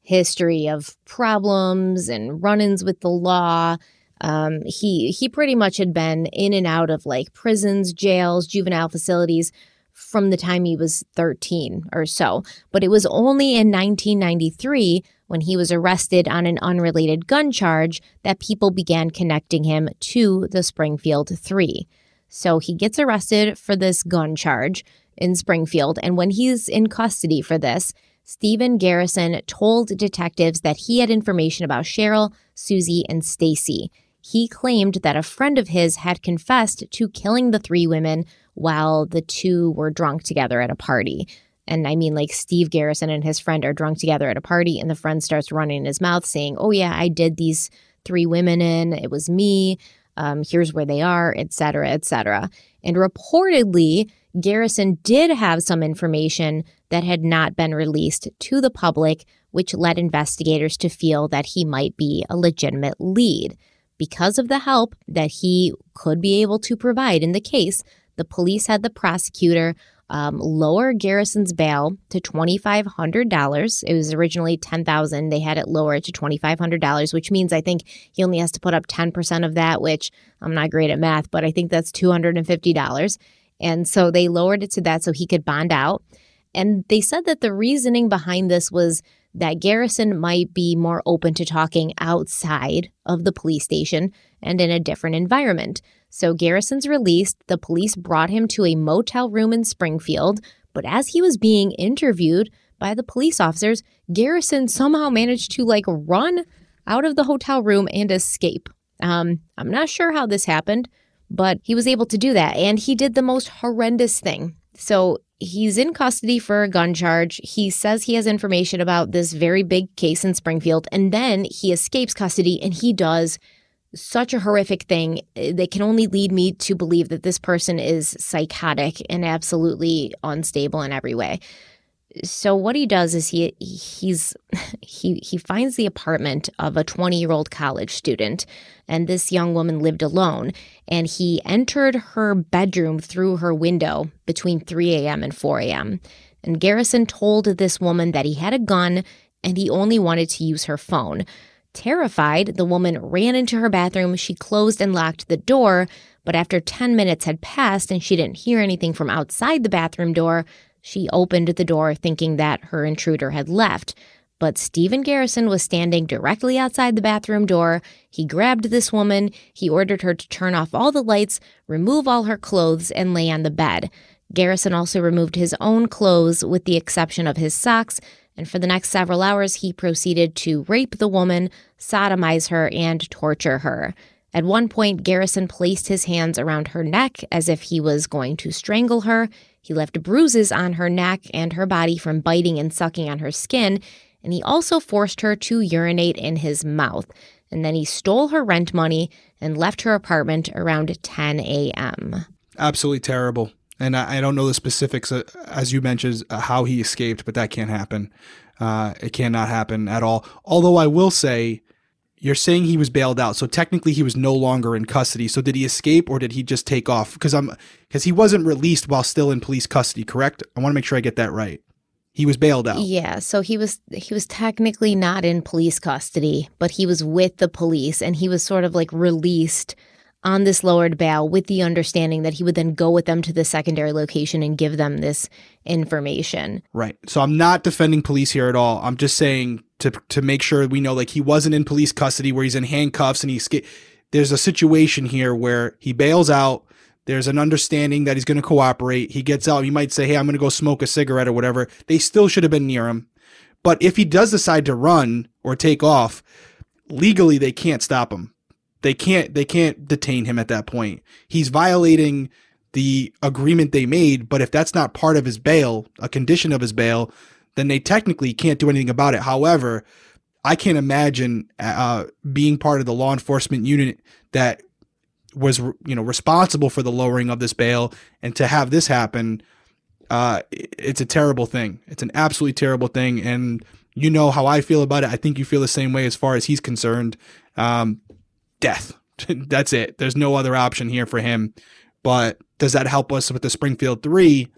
history of problems and run ins with the law. Um, he he pretty much had been in and out of like prisons, jails, juvenile facilities from the time he was 13 or so. But it was only in 1993 when he was arrested on an unrelated gun charge that people began connecting him to the Springfield Three. So he gets arrested for this gun charge in Springfield. And when he's in custody for this, Stephen Garrison told detectives that he had information about Sherrill, Suzie, and Stacy. He claimed that a friend of his had confessed to killing the three women while the two were drunk together at a party. And I mean, like Steve Garrison and his friend are drunk together at a party, and the friend starts running in his mouth saying, Oh, yeah, I did these three women in. It was me. Um, here's where they are, etc., etc. And reportedly, Garrison did have some information that had not been released to the public, which led investigators to feel that he might be a legitimate lead. Because of the help that he could be able to provide in the case, the police had the prosecutor um, lower Garrison's bail to $2,500. It was originally $10,000. They had it lowered to $2,500, which means I think he only has to put up 10% of that, which I'm not great at math, but I think that's $250. And so they lowered it to that so he could bond out. And they said that the reasoning behind this was that Garrison might be more open to talking outside of the police station and in a different environment. So Garrison's released. The police brought him to a motel room in Springfield, but as he was being interviewed by the police officers, Garrison somehow managed to like run out of the hotel room and escape. Um, I'm not sure how this happened, but he was able to do that. And he did the most horrendous thing. So he's in custody for a gun charge. He says he has information about this very big case in Springfield. And then he escapes custody and he does such a horrific thing eh, that can only lead me to believe that this person is psychotic and absolutely unstable in every way. So what he does is he he's he he finds the apartment of a 20-year-old college student and this young woman lived alone and he entered her bedroom through her window between 3 a.m. and 4 a.m. And Garrison told this woman that he had a gun and he only wanted to use her phone. Terrified, the woman ran into her bathroom. She closed and locked the door, but after 10 minutes had passed and she didn't hear anything from outside the bathroom door, she opened the door thinking that her intruder had left. but Stephen Garrison was standing directly outside the bathroom door. He grabbed this woman, he ordered her to turn off all the lights, remove all her clothes, and lay on the bed. Garrison also removed his own clothes with the exception of his socks, and for the next several hours, he proceeded to rape the woman, sodomize her, and torture her. At one point, Garrison placed his hands around her neck as if he was going to strangle her. He left bruises on her neck and her body from biting and sucking on her skin, and he also forced her to urinate in his mouth. And then he stole her rent money and left her apartment around 10 a.m. Absolutely terrible. And I, don't know the specifics, uh, as you mentioned, uh, how he escaped, but that can't happen. Uh, it cannot happen at all. Although I will say, you're saying he was bailed out, so technically he was no longer in custody. So did he escape or did he just take off? Because I'm because he wasn't released while still in police custody, correct? I want to make sure I get that right. He was bailed out. Yeah, so he was he was technically not in police custody, but he was with the police and he was sort of like released on this lowered bail with the understanding that he would then go with them to the secondary location and give them this information. Right. So I'm not defending police here at all. I'm just saying to to make sure we know like he wasn't in police custody where he's in handcuffs and he's there's a situation here where he bails out there's an understanding that he's going to cooperate. He gets out. He might say, Hey, I'm going to go smoke a cigarette or whatever. They still should have been near him. But if he does decide to run or take off, legally they can't stop him. They can't they can't detain him at that point. He's violating the agreement they made, but if that's not part of his bail, a condition of his bail, then they technically can't do anything about it. However, I can't imagine uh, being part of the law enforcement unit that was you know responsible for the lowering of this bail and to have this happen uh it's a terrible thing. It's an absolutely terrible thing. And you know how i feel about it. I think you feel the same way as far as he's concerned. Um death. That's it. There's no other option here for him. But does that help us with the springfield 3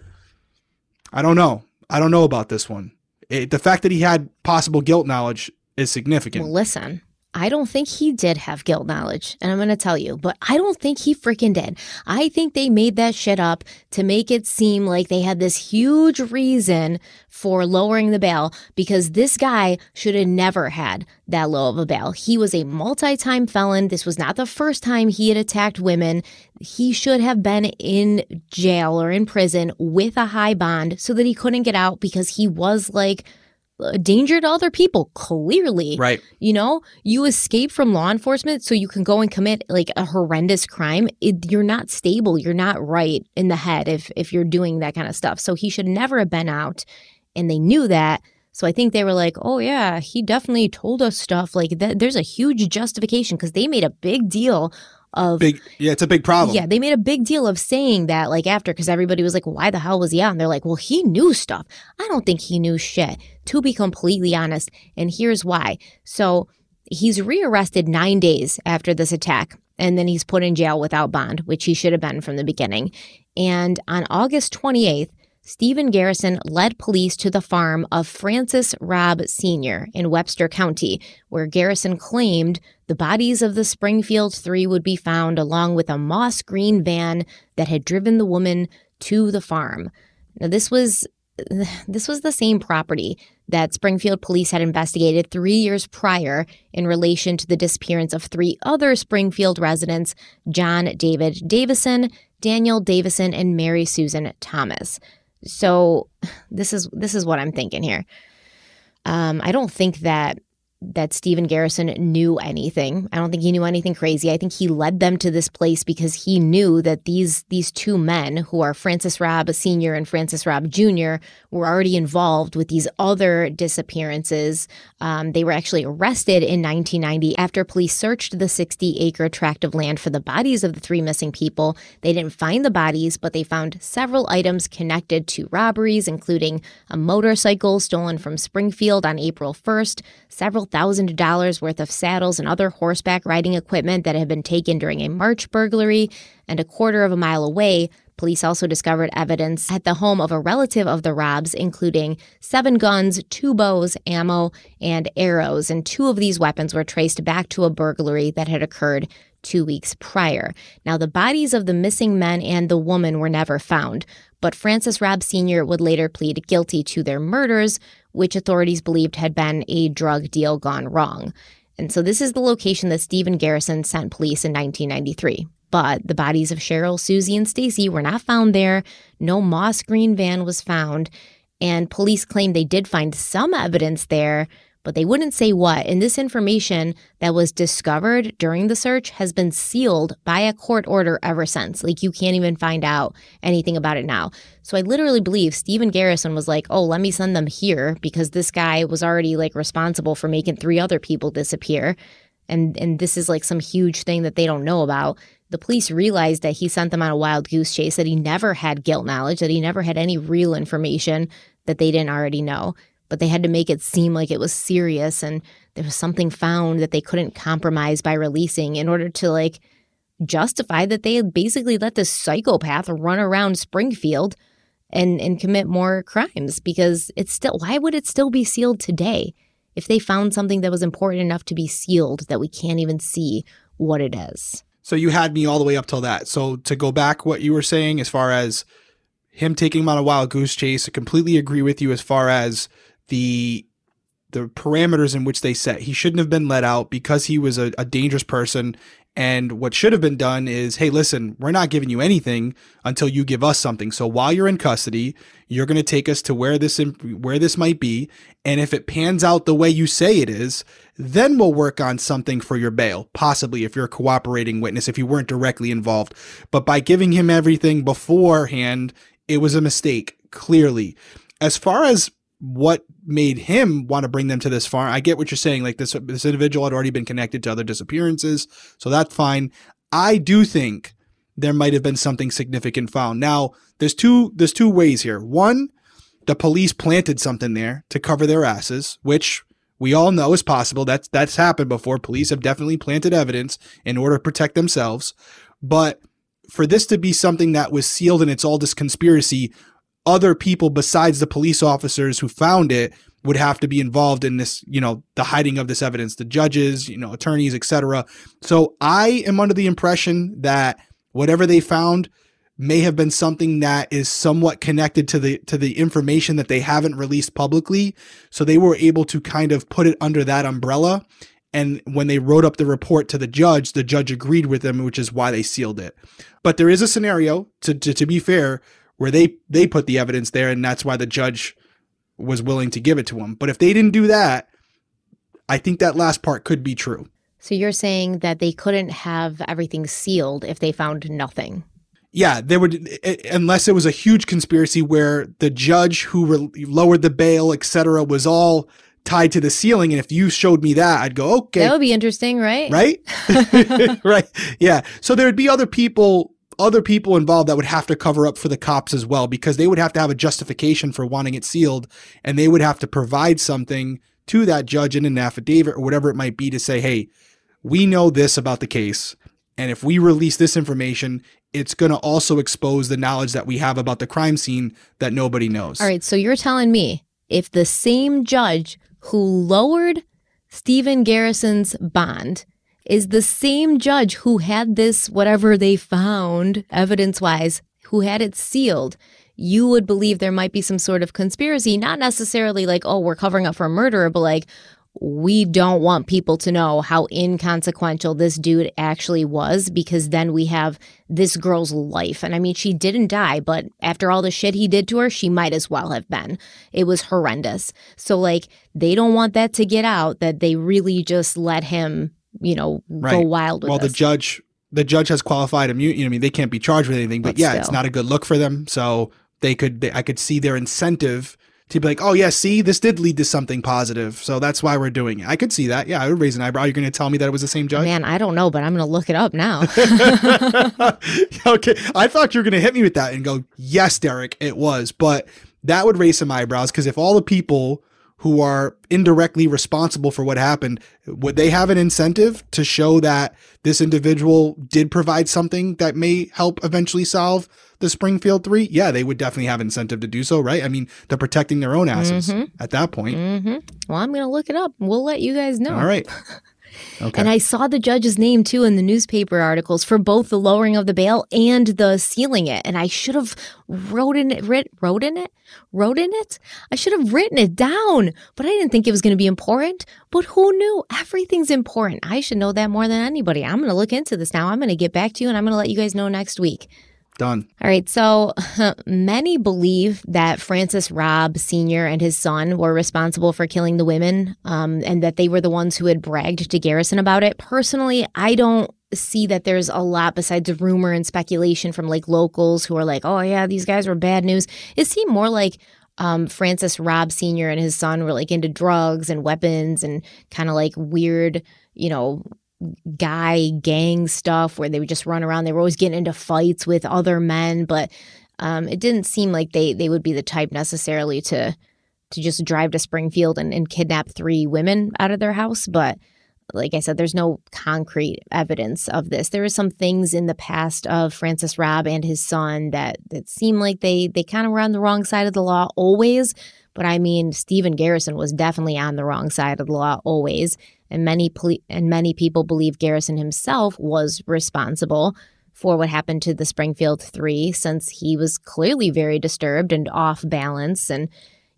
i don't know i don't know about this one. It, the fact that he had possible guilt knowledge is significant. Well listen I don't think he did have guilt knowledge, and I'm going to tell you, but I don't think he freaking did. I think they made that shit up to make it seem like they had this huge reason for lowering the bail because this guy should have never had that low of a bail. He was a multi time felon. This was not the first time he had attacked women. He should have been in jail or in prison with a high bond so that he couldn't get out because he was like a danger to other people clearly. Right. You know you escape from law enforcement so you can go and commit like a horrendous crime it, you're not stable you're not right in the head if if you're doing that kind of stuff. So he should never have been out and they knew that. So I think they were like, oh, yeah, he definitely told us stuff. Like, that, there's a huge justification because they made a big deal of big yeah it's a big problem. Yeah they made a big deal of saying that like after because everybody was like why the hell was he out? And they're like well he knew stuff. I don't think he knew shit to be completely honest and here's why. So he's rearrested nine days after this attack and then he's put in jail without bond which he should have been from the beginning. And on august 28th Stephen Garrison led police to the farm of Francis Robb Sr. in Webster County, where Garrison claimed the bodies of the Springfield Three would be found along with a moss green van that had driven the woman to the farm. Now, this was this was the same property that Springfield police had investigated three years prior in relation to the disappearance of three other Springfield residents John David Davison, Daniel Davison, and Mary Susan Thomas. So this is this is what I'm thinking here. Um, I don't think that that Stephen Garrison knew anything. I don't think he knew anything crazy. I think he led them to this place because he knew that these these two men, who are Francis Robb Sr. and Francis Robb Jr., were already involved with these other disappearances. Um, they were actually arrested in 1990 after police searched the 60 acre tract of land for the bodies of the three missing people. They didn't find the bodies, but they found several items connected to robberies, including a motorcycle stolen from Springfield on April 1st, several thousand dollars worth of saddles and other horseback riding equipment that had been taken during a March burglary, and a quarter of a mile away, police also discovered evidence at the home of a relative of the Robbs, including seven guns, two bows, ammo, and arrows. And two of these weapons were traced back to a burglary that had occurred two weeks prior. Now, the bodies of the missing men and the woman were never found, but Francis Robb Sr. would later plead guilty to their murders, which authorities believed had been a drug deal gone wrong. And so this is the location that Stephen Garrison sent police in 1993. But the bodies of Sherrill, Suzie, and Stacy were not found there. No moss green van was found. And police claim they did find some evidence there, but they wouldn't say what. And this information that was discovered during the search has been sealed by a court order ever since. Like you can't even find out anything about it now. So I literally believe Stephen Garrison was like, oh, let me send them here because this guy was already like responsible for making three other people disappear. And, and this is like some huge thing that they don't know about. The police realized that he sent them on a wild goose chase, that he never had guilt knowledge, that he never had any real information that they didn't already know but they had to make it seem like it was serious and there was something found that they couldn't compromise by releasing in order to like justify that they basically let this psychopath run around Springfield and and commit more crimes because it's still why would it still be sealed today if they found something that was important enough to be sealed that we can't even see what it is. So you had me all the way up till that. So to go back what you were saying as far as him taking him on a wild goose chase, I completely agree with you as far as the the parameters in which they set. He shouldn't have been let out because he was a, a, dangerous person. And what should have been done is, hey, listen, we're not giving you anything until you give us something. So while you're in custody, you're going to take us to where this where this might be, and if it pans out the way you say it is, then we'll work on something for your bail, possibly if you're a cooperating witness, if you weren't directly involved. But by giving him everything beforehand, it was a mistake, clearly. As far as what made him want to bring them to this farm. I get what you're saying. Like this, this individual had already been connected to other disappearances, so that's fine. I do think there might have been something significant found. Now, there's two there's two ways here. One, the police planted something there to cover their asses, which we all know is possible. That's that's happened before. Police have definitely planted evidence in order to protect themselves. But for this to be something that was sealed and it's all this conspiracy, other people besides the police officers who found it would have to be involved in this, you know, the hiding of this evidence, the judges, you know, attorneys, etc. So I am under the impression that whatever they found may have been something that is somewhat connected to the to the information that they haven't released publicly. So they were able to kind of put it under that umbrella. And when they wrote up the report to the judge the judge agreed with them which is why they sealed it. But there is a scenario to to, to be fair where they they put the evidence there and that's why the judge was willing to give it to him. But if they didn't do that, I think that last part could be true. So you're saying that they couldn't have everything sealed if they found nothing. Yeah, they would eh, unless it was a huge conspiracy where the judge who re- lowered the bail, etc., was all tied to the sealing. And if you showed me that, I'd go, okay, that would be interesting, right? Right, right, yeah. So there would be other people other people involved that would have to cover up for the cops as well because they would have to have a justification for wanting it sealed and they would have to provide something to that judge in an affidavit or whatever it might be to say, hey, we know this about the case. And if we release this information, it's going to also expose the knowledge that we have about the crime scene that nobody knows. All right. So you're telling me if the same judge who lowered Stephen Garrison's bond is the same judge who had this, whatever they found evidence wise, who had it sealed, you would believe there might be some sort of conspiracy, not necessarily like, oh, we're covering up for a murderer, but like, we don't want people to know how inconsequential this dude actually was because then we have this girl's life. And I mean, she didn't die, but after all the shit he did to her, she might as well have been. It was horrendous. So, like, they don't want that to get out that they really just let him you know, right. go wild Well, the judge, the judge has qualified immunity. You know, I mean, they can't be charged with anything, but, but yeah, still. it's not a good look for them. So they could, they, I could see their incentive to be like, oh yeah, see, this did lead to something positive, so that's why we're doing it. I could see that. Yeah, I would raise an eyebrow. You're going to tell me that it was the same judge? Man, I don't know, but I'm going to look it up now. okay, I thought you were going to hit me with that and go, yes, Derek, it was, but that would raise some eyebrows because if all the people who are indirectly responsible for what happened, would they have an incentive to show that this individual did provide something that may help eventually solve the Springfield three? Yeah, they would definitely have incentive to do so, right? I mean, they're protecting their own asses mm-hmm. at that point. Mm-hmm. Well, I'm going to look it up. We'll let you guys know. All right. Okay. And I saw the judge's name too in the newspaper articles for both the lowering of the bail and the sealing it. And I should have wrote in it, writ, wrote in it, wrote in it. I should have written it down, but I didn't think it was going to be important. But who knew? Everything's important. I should know that more than anybody. I'm going to look into this now. I'm going to get back to you and I'm going to let you guys know next week. Done. All right. So many believe that Francis Robb Sr. and his son were responsible for killing the women um, and that they were the ones who had bragged to Garrison about it. Personally, I don't see that there's a lot besides rumor and speculation from like locals who are like, oh, yeah, these guys were bad news. It seemed more like um, Francis Robb Sr. and his son were like into drugs and weapons and kind of like weird, you know, guy gang stuff where they would just run around. They were always getting into fights with other men, but um, it didn't seem like they they would be the type necessarily to to just drive to Springfield and, and kidnap three women out of their house. But like I said, there's no concrete evidence of this. There are some things in the past of Francis Robb and his son that that seem like they they kind of were on the wrong side of the law always. But I mean, Stephen Garrison was definitely on the wrong side of the law always and many poli- and many people believe Garrison himself was responsible for what happened to the Springfield 3 since he was clearly very disturbed and off balance and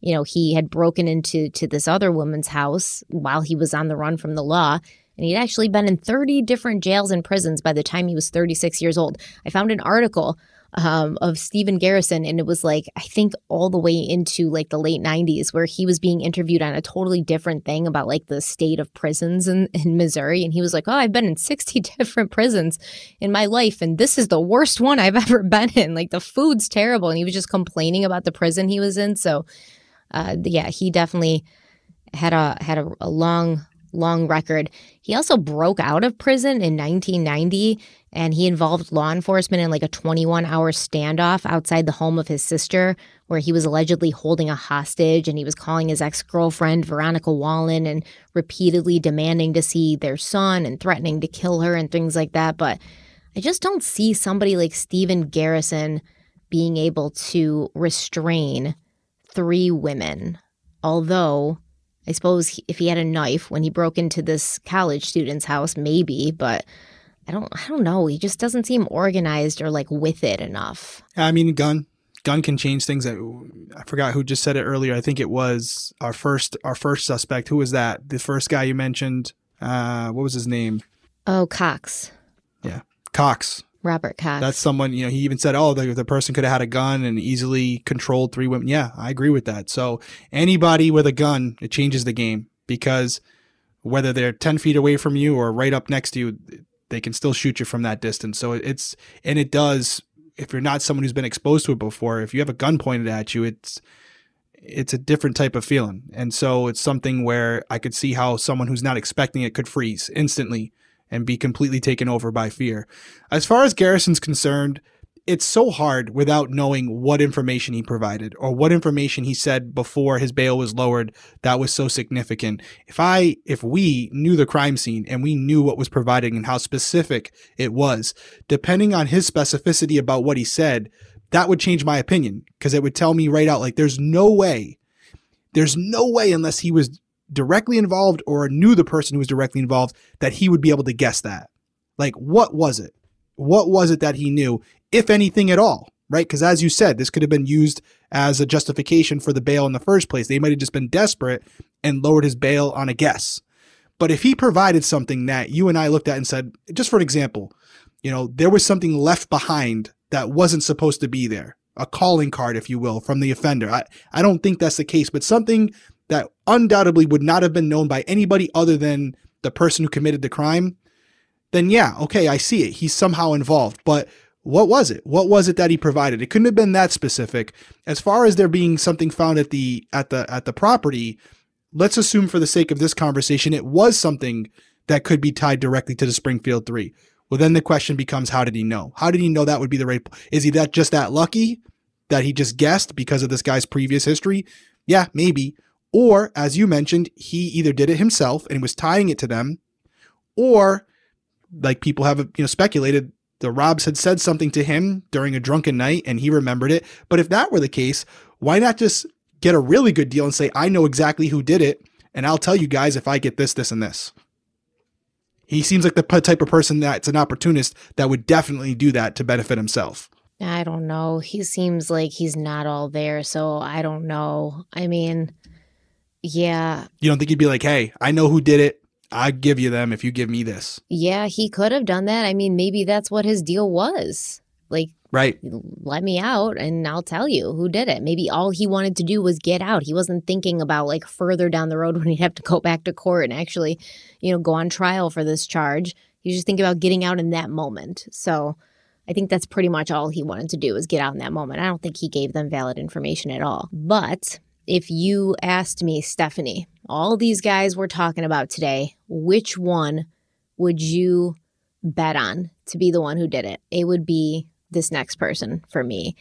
you know he had broken into to this other woman's house while he was on the run from the law and he'd actually been in 30 different jails and prisons by the time he was 36 years old. I found an article um, of Stephen Garrison, and it was like I think all the way into like the late '90s, where he was being interviewed on a totally different thing about like the state of prisons in, in Missouri, and he was like, "Oh, I've been in 60 different prisons in my life, and this is the worst one I've ever been in. Like the food's terrible," and he was just complaining about the prison he was in. So, uh, yeah, he definitely had a had a, a long long record. He also broke out of prison in 1990 and he involved law enforcement in like a 21 hour standoff outside the home of his sister where he was allegedly holding a hostage and he was calling his ex-girlfriend Veronica Wallen and repeatedly demanding to see their son and threatening to kill her and things like that but I just don't see somebody like Stephen Garrison being able to restrain three women although I suppose if he had a knife when he broke into this college student's house maybe but I don't I don't know. He just doesn't seem organized or like with it enough. I mean, gun gun can change things. I, I forgot who just said it earlier. I think it was our first our first suspect. Who was that? The first guy you mentioned. Uh, what was his name? Oh, Cox. Yeah, Cox. Robert Cox. That's someone, you know, he even said, oh, the, the person could have had a gun and easily controlled three women. Yeah, I agree with that. So anybody with a gun, it changes the game because whether they're 10 feet away from you or right up next to you, they can still shoot you from that distance. So it's and it does if you're not someone who's been exposed to it before, if you have a gun pointed at you, it's it's a different type of feeling. And so it's something where I could see how someone who's not expecting it could freeze instantly and be completely taken over by fear. As far as Garrison's concerned, it's so hard without knowing what information he provided or what information he said before his bail was lowered that was so significant. If I, if we knew the crime scene and we knew what was provided and how specific it was, depending on his specificity about what he said, that would change my opinion because it would tell me right out, like, there's no way, there's no way unless he was directly involved or knew the person who was directly involved that he would be able to guess that. Like, what was it? What was it that he knew? if anything at all, right? Because as you said, this could have been used as a justification for the bail in the first place. They might have just been desperate and lowered his bail on a guess. But if he provided something that you and I looked at and said, just for an example, you know, there was something left behind that wasn't supposed to be there, a calling card, if you will, from the offender. I, I don't think that's the case, but something that undoubtedly would not have been known by anybody other than the person who committed the crime, then yeah, okay, I see it. He's somehow involved. But what was it? What was it that he provided? It couldn't have been that specific. As far as there being something found at the at the at the property, let's assume for the sake of this conversation it was something that could be tied directly to the Springfield 3. Well, then the question becomes how did he know? How did he know that would be the right Is he that just that lucky that he just guessed because of this guy's previous history? Yeah, maybe. Or as you mentioned, he either did it himself and was tying it to them or like people have you know speculated the Robs had said something to him during a drunken night and he remembered it. But if that were the case, why not just get a really good deal and say, I know exactly who did it, and I'll tell you guys if I get this, this, and this? He seems like the type of person that's an opportunist that would definitely do that to benefit himself. I don't know. He seems like he's not all there, so I don't know. I mean, yeah, You don't think he'd be like, hey, I know who did it. I give you them if you give me this. yeah, he could have done that. I mean, maybe that's what his deal was. Like, Right. let me out and I'll tell you who did it. Maybe all he wanted to do was get out. He wasn't thinking about like further down the road when he'd have to go back to court and actually, you know, go on trial for this charge. He was just thinking about getting out in that moment. So I think that's pretty much all he wanted to do was get out in that moment. I don't think he gave them valid information at all. But if you asked me, Stephanie, all these guys we're talking about today, which one would you bet on to be the one who did it? It would be this next person for me.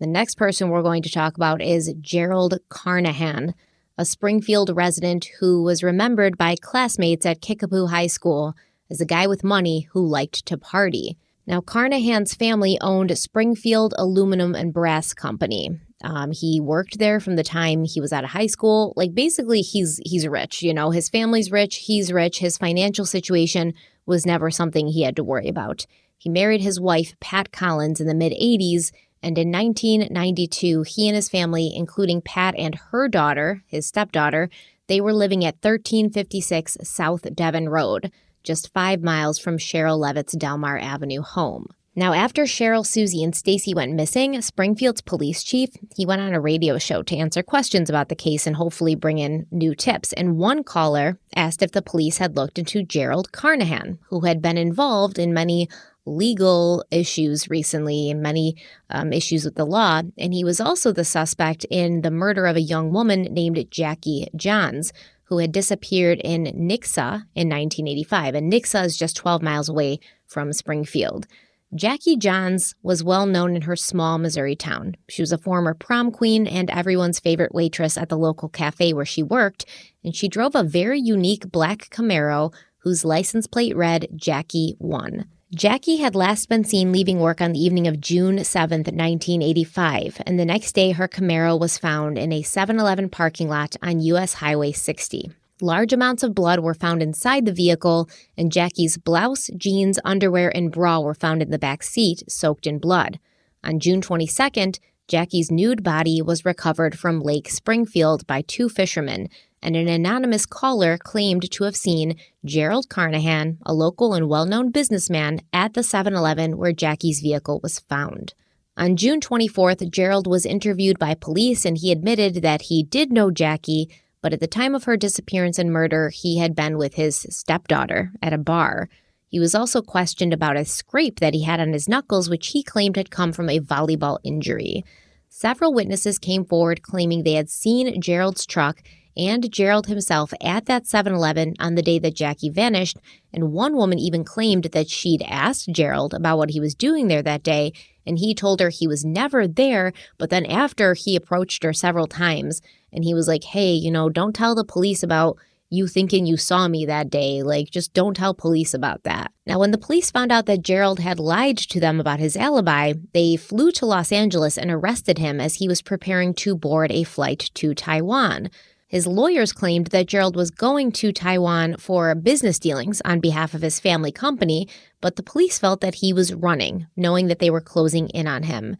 The next person we're going to talk about is Gerald Carnahan, a Springfield resident who was remembered by classmates at Kickapoo High School as a guy with money who liked to party. Now, Carnahan's family owned Springfield Aluminum and Brass Company. Um, he worked there from the time he was out of high school. Like basically, he's he's rich. You know, his family's rich. He's rich. His financial situation was never something he had to worry about. He married his wife Pat Collins in the mid 80s, and in 1992, he and his family, including Pat and her daughter, his stepdaughter, they were living at 1356 South Devon Road, just five miles from Sherrill Levitt's Delmar Avenue home. Now, after Sherrill, Suzie, and Stacy went missing, Springfield's police chief he went on a radio show to answer questions about the case and hopefully bring in new tips. And one caller asked if the police had looked into Gerald Carnahan, who had been involved in many legal issues recently, and many um, issues with the law, and he was also the suspect in the murder of a young woman named Jackie Johns, who had disappeared in Nixa in 1985. And Nixa is just 12 miles away from Springfield. Jackie Johns was well known in her small Missouri town. She was a former prom queen and everyone's favorite waitress at the local cafe where she worked, and she drove a very unique black Camaro whose license plate read Jackie 1. Jackie had last been seen leaving work on the evening of June 7, 1985, and the next day her Camaro was found in a 7 Eleven parking lot on U.S. Highway 60. Large amounts of blood were found inside the vehicle, and Jackie's blouse, jeans, underwear, and bra were found in the back seat, soaked in blood. On June 22nd, Jackie's nude body was recovered from Lake Springfield by two fishermen, and an anonymous caller claimed to have seen Gerald Carnahan, a local and well known businessman, at the 7 Eleven where Jackie's vehicle was found. On June 24th, Gerald was interviewed by police and he admitted that he did know Jackie, but at the time of her disappearance and murder, he had been with his stepdaughter at a bar. He was also questioned about a scrape that he had on his knuckles, which he claimed had come from a volleyball injury. Several witnesses came forward claiming they had seen Gerald's truck and Gerald himself at that 7 Eleven on the day that Jackie vanished, and one woman even claimed that she'd asked Gerald about what he was doing there that day, and he told her he was never there, but then after he approached her several times, and he was like, hey, you know, don't tell the police about you thinking you saw me that day. Like, just don't tell police about that. Now, when the police found out that Gerald had lied to them about his alibi, they flew to Los Angeles and arrested him as he was preparing to board a flight to Taiwan. His lawyers claimed that Gerald was going to Taiwan for business dealings on behalf of his family company, but the police felt that he was running, knowing that they were closing in on him.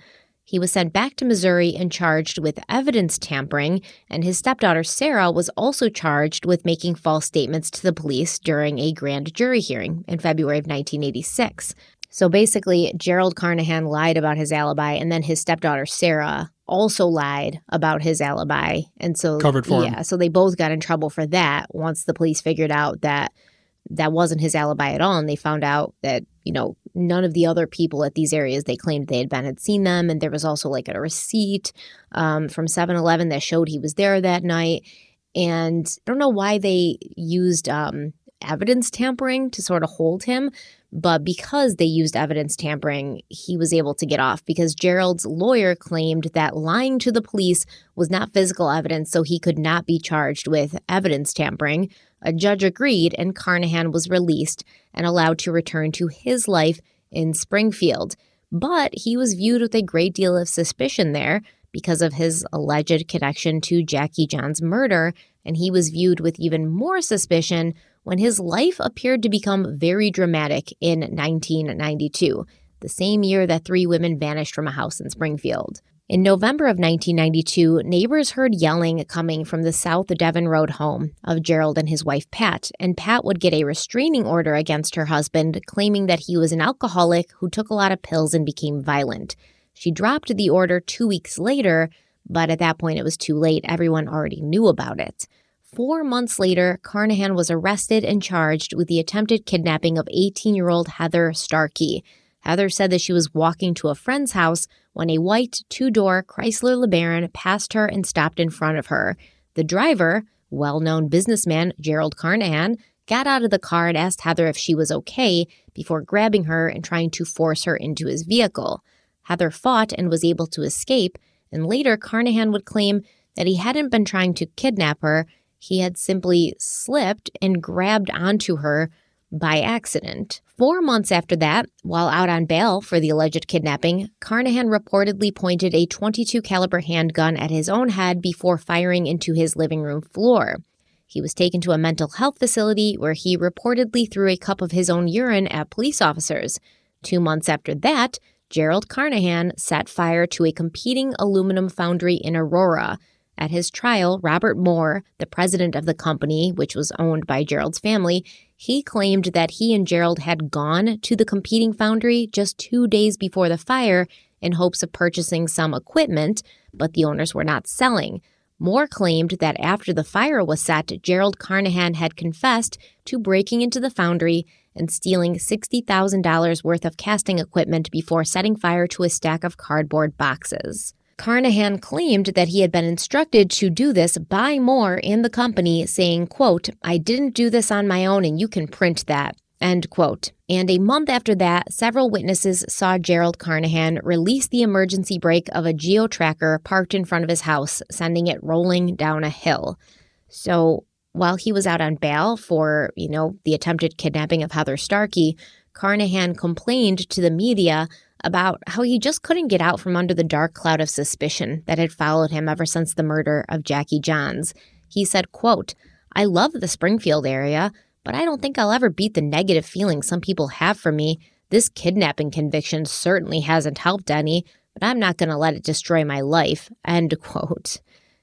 He was sent back to Missouri and charged with evidence tampering, and his stepdaughter Sarah was also charged with making false statements to the police during a grand jury hearing in February of 1986. So basically, Gerald Carnahan lied about his alibi, and then his stepdaughter Sarah also lied about his alibi. And so, Covered for him. yeah, so they both got in trouble for that once the police figured out that that wasn't his alibi at all. And they found out that, you know, none of the other people at these areas they claimed they had been had seen them. And there was also like a receipt um, from 7 Eleven that showed he was there that night. And I don't know why they used um, evidence tampering to sort of hold him. But because they used evidence tampering, he was able to get off because Gerald's lawyer claimed that lying to the police was not physical evidence, so he could not be charged with evidence tampering. A judge agreed, and Carnahan was released and allowed to return to his life in Springfield. But he was viewed with a great deal of suspicion there because of his alleged connection to Jackie John's murder, and he was viewed with even more suspicion when his life appeared to become very dramatic in 1992, the same year that three women vanished from a house in Springfield. In November of 1992, neighbors heard yelling coming from the South Devon Road home of Gerald and his wife Pat, and Pat would get a restraining order against her husband, claiming that he was an alcoholic who took a lot of pills and became violent. She dropped the order two weeks later, but at that point it was too late. Everyone already knew about it. Four months later, Carnahan was arrested and charged with the attempted kidnapping of 18 year old Heather Starkey. Heather said that she was walking to a friend's house when a white two door Chrysler LeBaron passed her and stopped in front of her. The driver, well known businessman Gerald Carnahan, got out of the car and asked Heather if she was okay before grabbing her and trying to force her into his vehicle. Heather fought and was able to escape, and later Carnahan would claim that he hadn't been trying to kidnap her, he had simply slipped and grabbed onto her by accident. Four months after that, while out on bail for the alleged kidnapping, Carnahan reportedly pointed a 22 caliber handgun at his own head before firing into his living room floor. He was taken to a mental health facility where he reportedly threw a cup of his own urine at police officers. Two months after that, Gerald Carnahan set fire to a competing aluminum foundry in Aurora. At his trial, Robert Moore, the president of the company, which was owned by Gerald's family, he claimed that he and Gerald had gone to the competing foundry just two days before the fire in hopes of purchasing some equipment, but the owners were not selling. Moore claimed that after the fire was set, Gerald Carnahan had confessed to breaking into the foundry and stealing $60,000 worth of casting equipment before setting fire to a stack of cardboard boxes. Carnahan claimed that he had been instructed to do this by Moore in the company, saying, quote, I didn't do this on my own and you can print that. End quote. And a month after that, several witnesses saw Gerald Carnahan release the emergency brake of a geo tracker parked in front of his house, sending it rolling down a hill. So while he was out on bail for, you know, the attempted kidnapping of Heather Starkey, Carnahan complained to the media about how he just couldn't get out from under the dark cloud of suspicion that had followed him ever since the murder of Jackie Johns. He said, quote, I love the Springfield area, but I don't think I'll ever beat the negative feelings some people have for me. This kidnapping conviction certainly hasn't helped any, but I'm not going to let it destroy my life. End quote.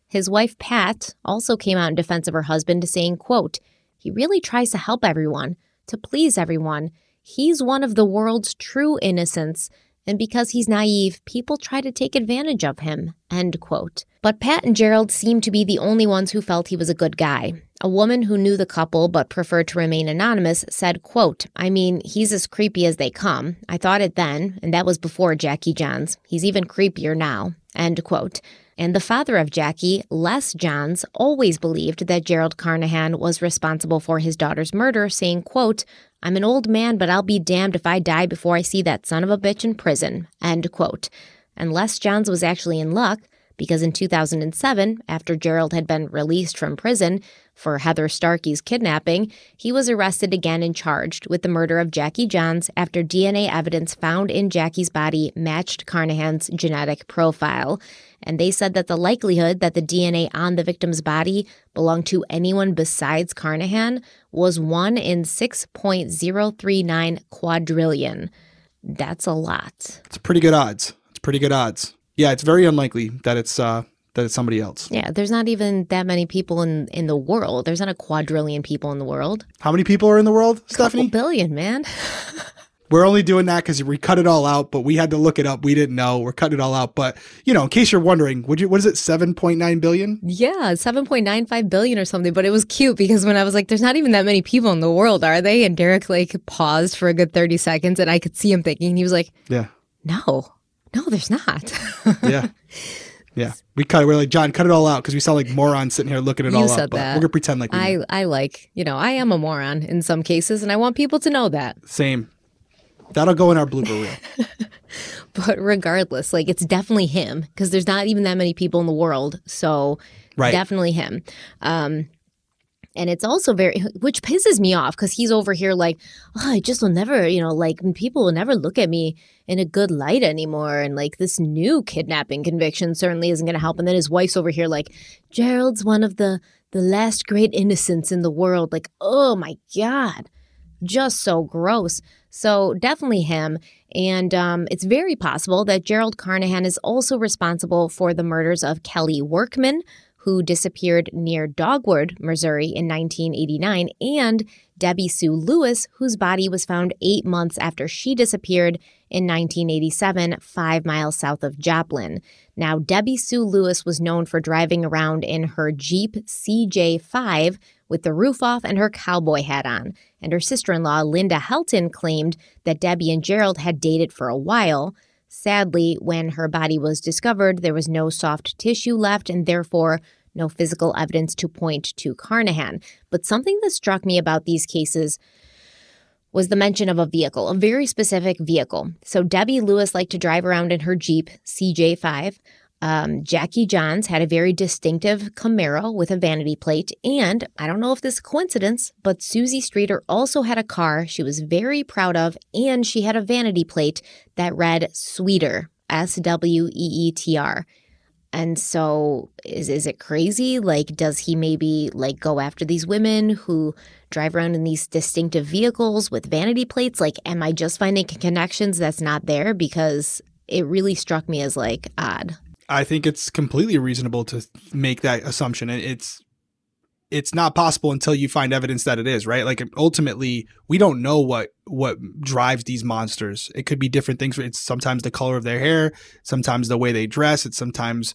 His wife, Pat, also came out in defense of her husband, saying, quote, He really tries to help everyone, to please everyone. He's one of the world's true innocents, and because he's naive, people try to take advantage of him. End quote. But Pat and Gerald seemed to be the only ones who felt he was a good guy. A woman who knew the couple but preferred to remain anonymous said, quote, I mean, he's as creepy as they come. I thought it then, and that was before Jackie Johns. He's even creepier now. End quote. And the father of Jackie, Les Johns, always believed that Gerald Carnahan was responsible for his daughter's murder, saying, quote, I'm an old man, but I'll be damned if I die before I see that son of a bitch in prison. End quote. And Les Johns was actually in luck because in 2007, after Gerald had been released from prison for Heather Starkey's kidnapping, he was arrested again and charged with the murder of Jackie Johns after DNA evidence found in Jackie's body matched Carnahan's genetic profile. And they said that the likelihood that the DNA on the victim's body belonged to anyone besides Carnahan was 1 in 6.039 quadrillion. That's a lot. It's pretty good odds. It's pretty good odds yeah, it's very unlikely that it's uh, that it's somebody else. Yeah, there's not even that many people in in the world. There's not a quadrillion people in the world. How many people are in the world, Stephanie? Couple billion, man. We're only doing that because we cut it all out, but we had to look it up. We didn't know. We're cutting it all out. But you know, in case you're wondering, would you what is it, seven point nine billion? Yeah, seven point nine five billion or something. But it was cute because when I was like, "There's not even that many people in the world, are they?" and Derek like paused for a good thirty seconds, and I could see him thinking. He was like, "Yeah, no, no, there's not. yeah. Yeah, we cut. We're like John, cut it all out because we saw like morons sitting here looking at it you all said up. That. we're gonna pretend like we I know. I like you know I am a moron in some cases, and I want people to know that. Same. That'll go in our blooper reel. But regardless, like it's definitely him because there's not even that many people in the world, so Right. definitely him. Um, And it's also very, which pisses me off because he's over here like, oh, I just will never, you know, like people will never look at me in a good light anymore. And like this new kidnapping conviction certainly isn't going to help. And then his wife's over here like, Gerald's one of the, the last great innocents in the world. Like, oh my God, just so gross. So definitely him. And um, it's very possible that Gerald Carnahan is also responsible for the murders of Kelly Workman, who disappeared near Dogwood, Missouri in 1989, and Debbie Sue Lewis, whose body was found eight months after she disappeared in 1987, five miles south of Joplin. Now, Debbie Sue Lewis was known for driving around in her Jeep CJ5 with the roof off and her cowboy hat on. And her sister in law, Linda Helton, claimed that Debbie and Gerald had dated for a while. Sadly, when her body was discovered, there was no soft tissue left and therefore no physical evidence to point to Carnahan. But something that struck me about these cases was the mention of a vehicle, a very specific vehicle. So Debbie Lewis liked to drive around in her Jeep CJ5. Um, Jackie Johns had a very distinctive Camaro with a vanity plate. And I don't know if this is coincidence, but Suzie Streeter also had a car she was very proud of, and she had a vanity plate that read Sweeter, S W E E T R. And so is is it crazy? Like does he maybe like go after these women who drive around in these distinctive vehicles with vanity plates? Like am I just finding connections that's not there because it really struck me as like odd. I think it's completely reasonable to make that assumption. It's it's not possible until you find evidence that it is, right? Like ultimately, we don't know what what drives these monsters. It could be different things. It's sometimes the color of their hair, sometimes the way they dress, it's sometimes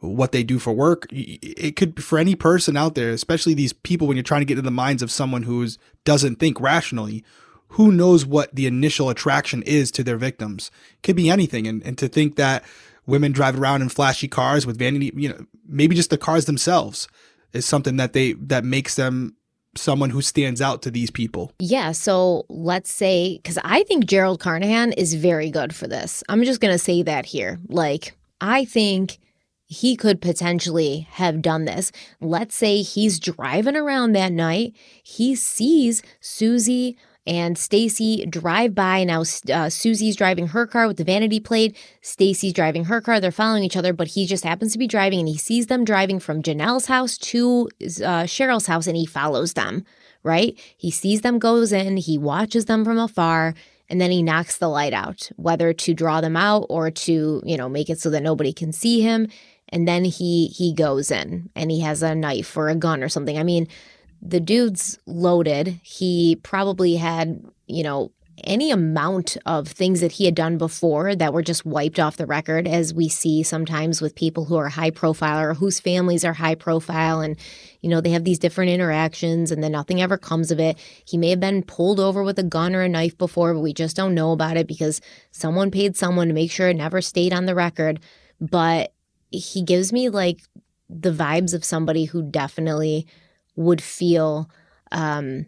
what they do for work. It could be for any person out there, especially these people when you're trying to get into the minds of someone who doesn't think rationally, who knows what the initial attraction is to their victims. It could be anything and and to think that women drive around in flashy cars with vanity, you know, maybe just the cars themselves is something that they that makes them someone who stands out to these people. Yeah, so let's say cuz I think Gerald Carnahan is very good for this. I'm just going to say that here. Like I think he could potentially have done this. Let's say he's driving around that night, he sees Suzie and Stacy drive by. Now uh, Suzie's driving her car with the vanity plate. Stacy's driving her car. They're following each other, but he just happens to be driving, and he sees them driving from Janelle's house to uh, Sherrill's house, and he follows them. Right? He sees them goes in. He watches them from afar. And then he knocks the light out, whether to draw them out or to, you know, make it so that nobody can see him. And then he he goes in and he has a knife or a gun or something. I mean, the dude's loaded. He probably had, you know, any amount of things that he had done before that were just wiped off the record, as we see sometimes with people who are high profile or whose families are high profile. And, you know, they have these different interactions and then nothing ever comes of it. He may have been pulled over with a gun or a knife before, but we just don't know about it because someone paid someone to make sure it never stayed on the record. But he gives me like the vibes of somebody who definitely would feel um,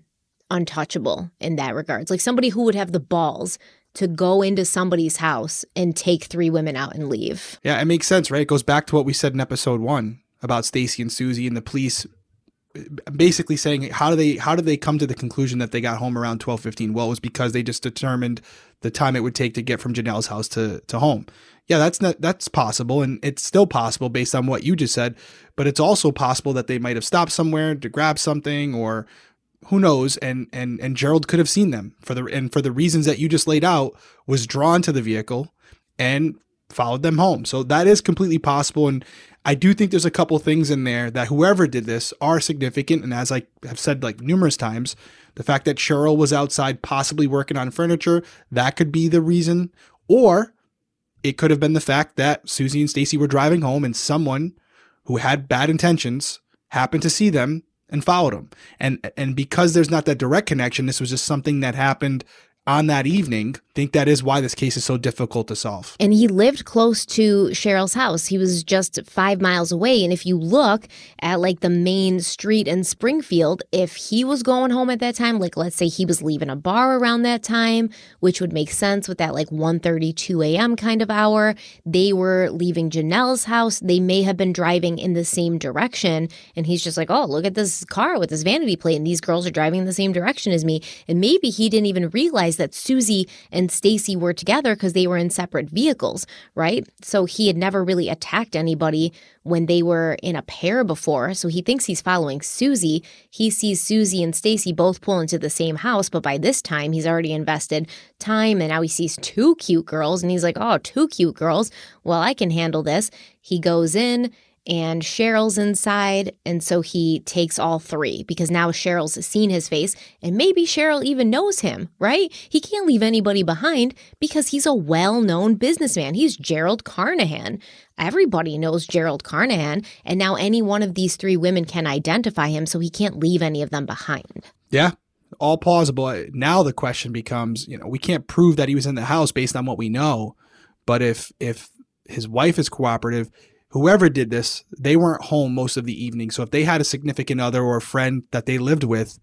untouchable in that regards. Like somebody who would have the balls to go into somebody's house and take three women out and leave. Yeah, it makes sense, right? It goes back to what we said in episode one about Stacy and Suzie and the police basically saying how do they how did they come to the conclusion that they got home around 12:15 well it was because they just determined the time it would take to get from janelle's house to to home yeah that's not that's possible and it's still possible based on what you just said but it's also possible that they might have stopped somewhere to grab something or who knows and and and gerald could have seen them for the and for the reasons that you just laid out was drawn to the vehicle and followed them home so that is completely possible and I do think there's a couple things in there that whoever did this are significant. And as I have said like numerous times, the fact that Sherrill was outside possibly working on furniture, that could be the reason. Or it could have been the fact that Suzie and Stacy were driving home and someone who had bad intentions happened to see them and followed them. And and because there's not that direct connection, this was just something that happened on that evening. Think that is why this case is so difficult to solve. And he lived close to Sherrill's house. He was just five miles away. And if you look at like the main street in Springfield, if he was going home at that time, like let's say he was leaving a bar around that time, which would make sense with that like 1:32 a.m. kind of hour, they were leaving Janelle's house. They may have been driving in the same direction. And he's just like, oh, look at this car with this vanity plate. And these girls are driving in the same direction as me. And maybe he didn't even realize that Suzie and Stacy were together because they were in separate vehicles, right? So he had never really attacked anybody when they were in a pair before. So he thinks he's following Suzie. He sees Suzie and Stacy both pull into the same house, but by this time he's already invested time and now he sees two cute girls and he's like, "Oh, two cute girls. Well, I can handle this." He goes in and Sherrill's inside. And so he takes all three because now Sherrill's seen his face and maybe Sherrill even knows him, right? He can't leave anybody behind because he's a well known businessman. He's Gerald Carnahan. Everybody knows Gerald Carnahan. And now any one of these three women can identify him, so he can't leave any of them behind. Yeah. All plausible. Now the question becomes, you know, we can't prove that he was in the house based on what we know. But if if his wife is cooperative, whoever did this, they weren't home most of the evening. So if they had a significant other or a friend that they lived with,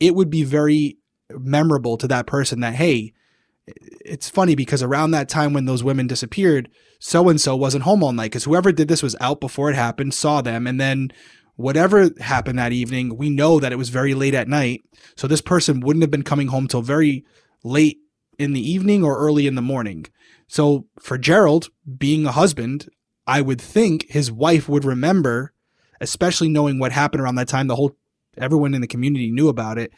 it would be very memorable to that person that, hey, it's funny because around that time when those women disappeared, so and so wasn't home all night because whoever did this was out before it happened, saw them, and then whatever happened that evening, we know that it was very late at night. So this person wouldn't have been coming home till very late in the evening or early in the morning. So for Gerald, being a husband, I would think his wife would remember, especially knowing what happened around that time. The whole everyone in the community knew about it.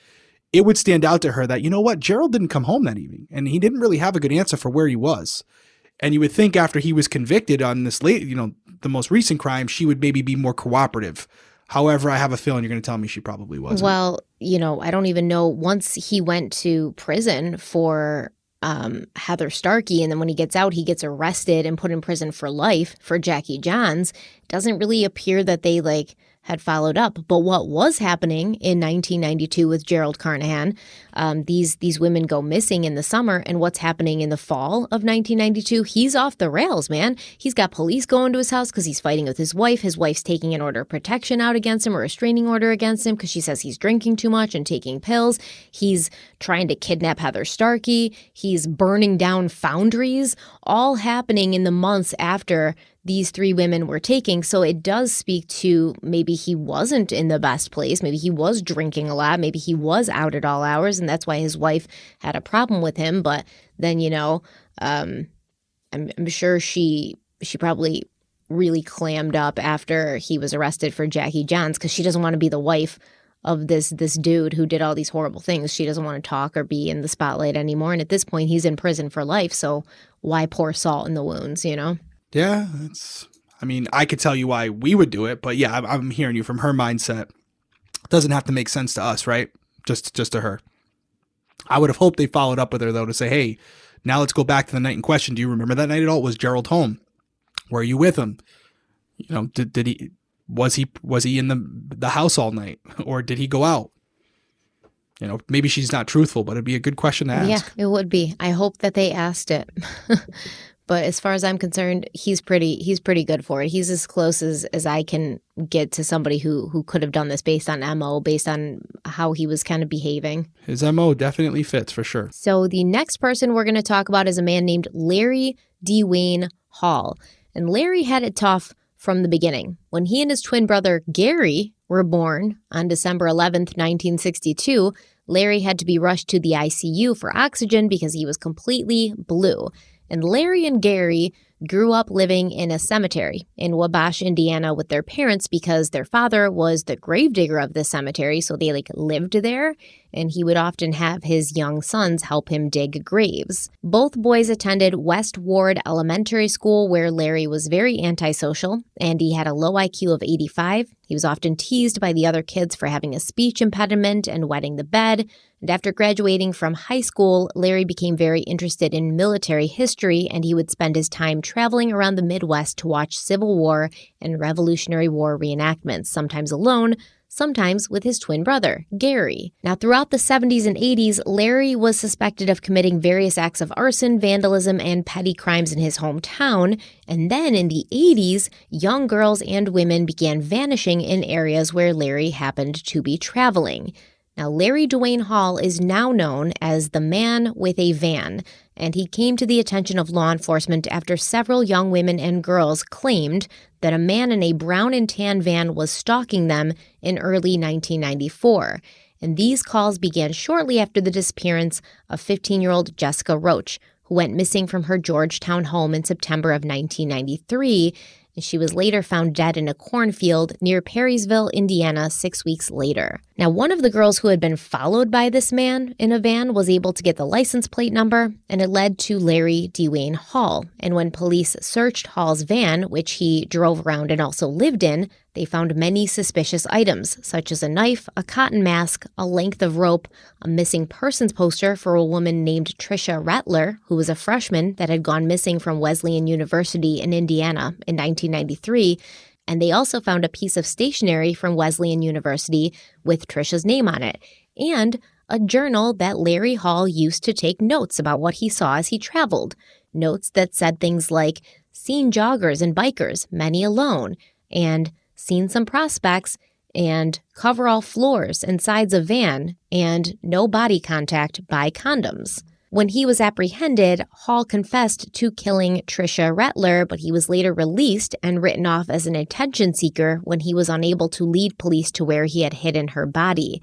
It would stand out to her that you know what, Gerald didn't come home that evening, and he didn't really have a good answer for where he was. And you would think after he was convicted on this late, you know, the most recent crime, she would maybe be more cooperative. However, I have a feeling you're going to tell me she probably wasn't. Well, you know, I don't even know. Once he went to prison for um, Heather Starkey. And then when he gets out, he gets arrested and put in prison for life for Jackie Johns. Doesn't really appear that they like had followed up. But what was happening in 1992 with Gerald Carnahan, um, these these women go missing in the summer, and what's happening in the fall of 1992? He's off the rails, man. He's got police going to his house because he's fighting with his wife. His wife's taking an order of protection out against him, or a restraining order against him, because she says he's drinking too much and taking pills. He's trying to kidnap Heather Starkey. He's burning down foundries, all happening in the months after these three women were taking. So it does speak to maybe he wasn't in the best place. Maybe he was drinking a lot. Maybe he was out at all hours. And that's why his wife had a problem with him. But then, you know, um, I'm, I'm sure she she probably really clammed up after he was arrested for Jackie Johns because she doesn't want to be the wife of this this dude who did all these horrible things. She doesn't want to talk or be in the spotlight anymore. And at this point, he's in prison for life. So why pour salt in the wounds, you know? Yeah, it's. I mean, I could tell you why we would do it, but yeah, I'm, I'm hearing you from her mindset. It doesn't have to make sense to us, right? Just just to her. I would have hoped they followed up with her though to say, hey, now let's go back to the night in question. Do you remember that night at all? Was Gerald home? Were you with him? You know, did did he was he was he in the the house all night or did he go out? You know, maybe she's not truthful, but it'd be a good question to ask. Yeah, it would be. I hope that they asked it. But as far as I'm concerned, he's pretty he's pretty good for it. He's as close as, as I can get to somebody who who could have done this based on MO, based on how he was kind of behaving. His MO definitely fits for sure. So the next person we're going to talk about is a man named Larry DeWayne Hall. And Larry had it tough from the beginning. When he and his twin brother Gary were born on December 11th, 1962, Larry had to be rushed to the ICU for oxygen because he was completely blue. And Larry and Gary grew up living in a cemetery in Wabash, Indiana with their parents because their father was the gravedigger of the cemetery. So they like lived there and he would often have his young sons help him dig graves. Both boys attended West Ward Elementary School, where Larry was very antisocial and he had a low IQ of 85. He was often teased by the other kids for having a speech impediment and wetting the bed. And after graduating from high school, Larry became very interested in military history and he would spend his time traveling around the Midwest to watch Civil War and Revolutionary War reenactments, sometimes alone, sometimes with his twin brother, Gary. Now, throughout the 70s and 80s, Larry was suspected of committing various acts of arson, vandalism, and petty crimes in his hometown. And then in the 80s, young girls and women began vanishing in areas where Larry happened to be traveling. Now, Larry DeWayne Hall is now known as the man with a van, and he came to the attention of law enforcement after several young women and girls claimed that a man in a brown and tan van was stalking them in early 1994. And these calls began shortly after the disappearance of 15 year old Jessica Roach, who went missing from her Georgetown home in September of 1993 she was later found dead in a cornfield near Perrysville, Indiana, six weeks later. Now, one of the girls who had been followed by this man in a van was able to get the license plate number, and it led to Larry DeWayne Hall. And when police searched Hall's van, which he drove around and also lived in, they found many suspicious items, such as a knife, a cotton mask, a length of rope, a missing persons poster for a woman named Tricia Reitler, who was a freshman that had gone missing from Wesleyan University in Indiana in 1993. And they also found a piece of stationery from Wesleyan University with Tricia's name on it, and a journal that Larry Hall used to take notes about what he saw as he traveled. Notes that said things like, seen joggers and bikers, many alone, and seen some prospects, and cover all floors and sides of van, and no body contact by condoms. When he was apprehended, Hall confessed to killing Tricia Reitler, but he was later released and written off as an attention seeker when he was unable to lead police to where he had hidden her body.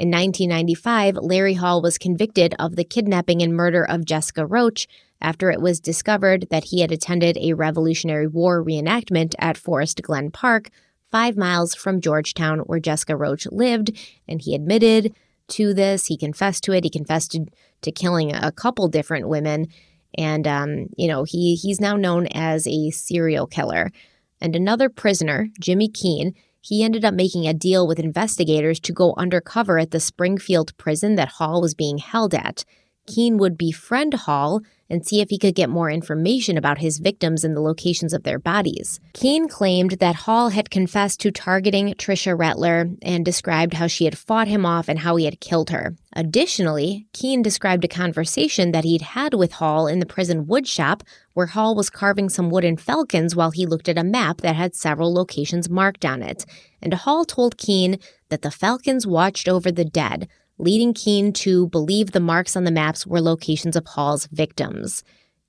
In 1995, Larry Hall was convicted of the kidnapping and murder of Jessica Roach after it was discovered that he had attended a Revolutionary War reenactment at Forest Glen Park, five miles from Georgetown, where Jessica Roach lived, and he admitted to this. He confessed to it. He confessed to, to killing a couple different women, and um, you know he he's now known as a serial killer. And another prisoner, Jimmy Keene, he ended up making a deal with investigators to go undercover at the Springfield prison that Hall was being held at. Keene would befriend Hall and see if he could get more information about his victims and the locations of their bodies. Keene claimed that Hall had confessed to targeting Tricia Reitler and described how she had fought him off and how he had killed her. Additionally, Keene described a conversation that he'd had with Hall in the prison woodshop where Hall was carving some wooden falcons while he looked at a map that had several locations marked on it. And Hall told Keene that the falcons watched over the dead, leading Keene to believe the marks on the maps were locations of Hall's victims.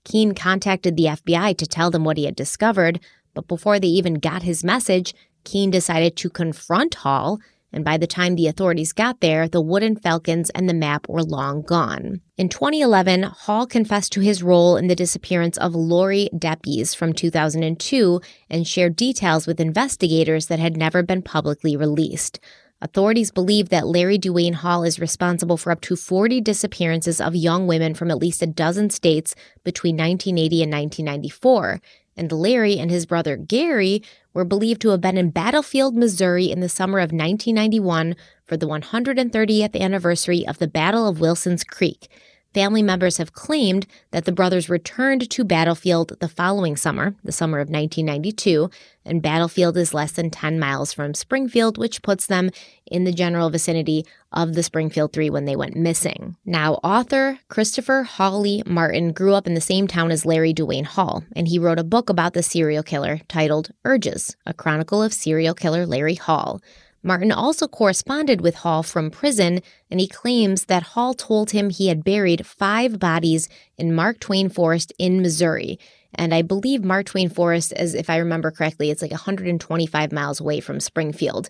Keene contacted the FBI to tell them what he had discovered, but before they even got his message, Keene decided to confront Hall, and by the time the authorities got there, the wooden falcons and the map were long gone. In 2011, Hall confessed to his role in the disappearance of Laurie Depies from 2002 and shared details with investigators that had never been publicly released. Authorities believe that Larry DeWayne Hall is responsible for up to 40 disappearances of young women from at least a dozen states between 1980 and 1994. And Larry and his brother Gary were believed to have been in Battlefield, Missouri in the summer of 1991 for the 130th anniversary of the Battle of Wilson's Creek. Family members have claimed that the brothers returned to Battlefield the following summer, the summer of 1992, and Battlefield is less than 10 miles from Springfield, which puts them in the general vicinity of the Springfield Three when they went missing. Now, author Christopher Hawley Martin grew up in the same town as Larry DeWayne Hall, and he wrote a book about the serial killer titled Urges, a chronicle of serial killer Larry Hall. Martin also corresponded with Hall from prison, and he claims that Hall told him he had buried five bodies in Mark Twain Forest in Missouri. And I believe Mark Twain Forest, as if I remember correctly, it's like 125 miles away from Springfield.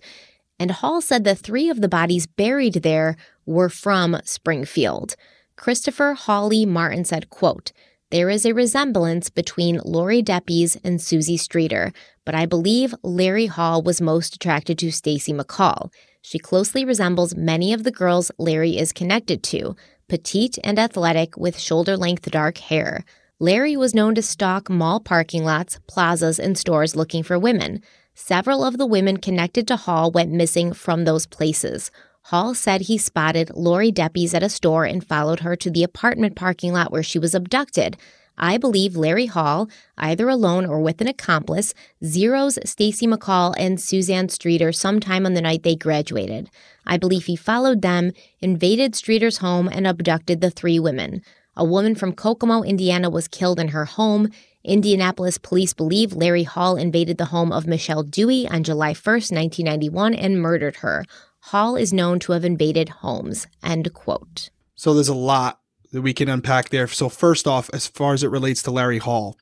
And Hall said the three of the bodies buried there were from Springfield. Christopher Hawley Martin said, quote, there is a resemblance between Laurie Depies and Suzie Streeter, but I believe Larry Hall was most attracted to Stacy McCall. She closely resembles many of the girls Larry is connected to, petite and athletic with shoulder length dark hair. Larry was known to stalk mall parking lots, plazas, and stores looking for women. Several of the women connected to Hall went missing from those places. Hall said he spotted Laurie Depies at a store and followed her to the apartment parking lot where she was abducted. I believe Larry Hall, either alone or with an accomplice, zeros Stacy McCall and Suzanne Streeter sometime on the night they graduated. I believe he followed them, invaded Streeter's home, and abducted the three women. A woman from Kokomo, Indiana was killed in her home. Indianapolis police believe Larry Hall invaded the home of Michelle Dewey on July 1st, 1991, and murdered her. Hall is known to have invaded homes. End quote. So there's a lot that we can unpack there. So first off, as far as it relates to Larry Hall,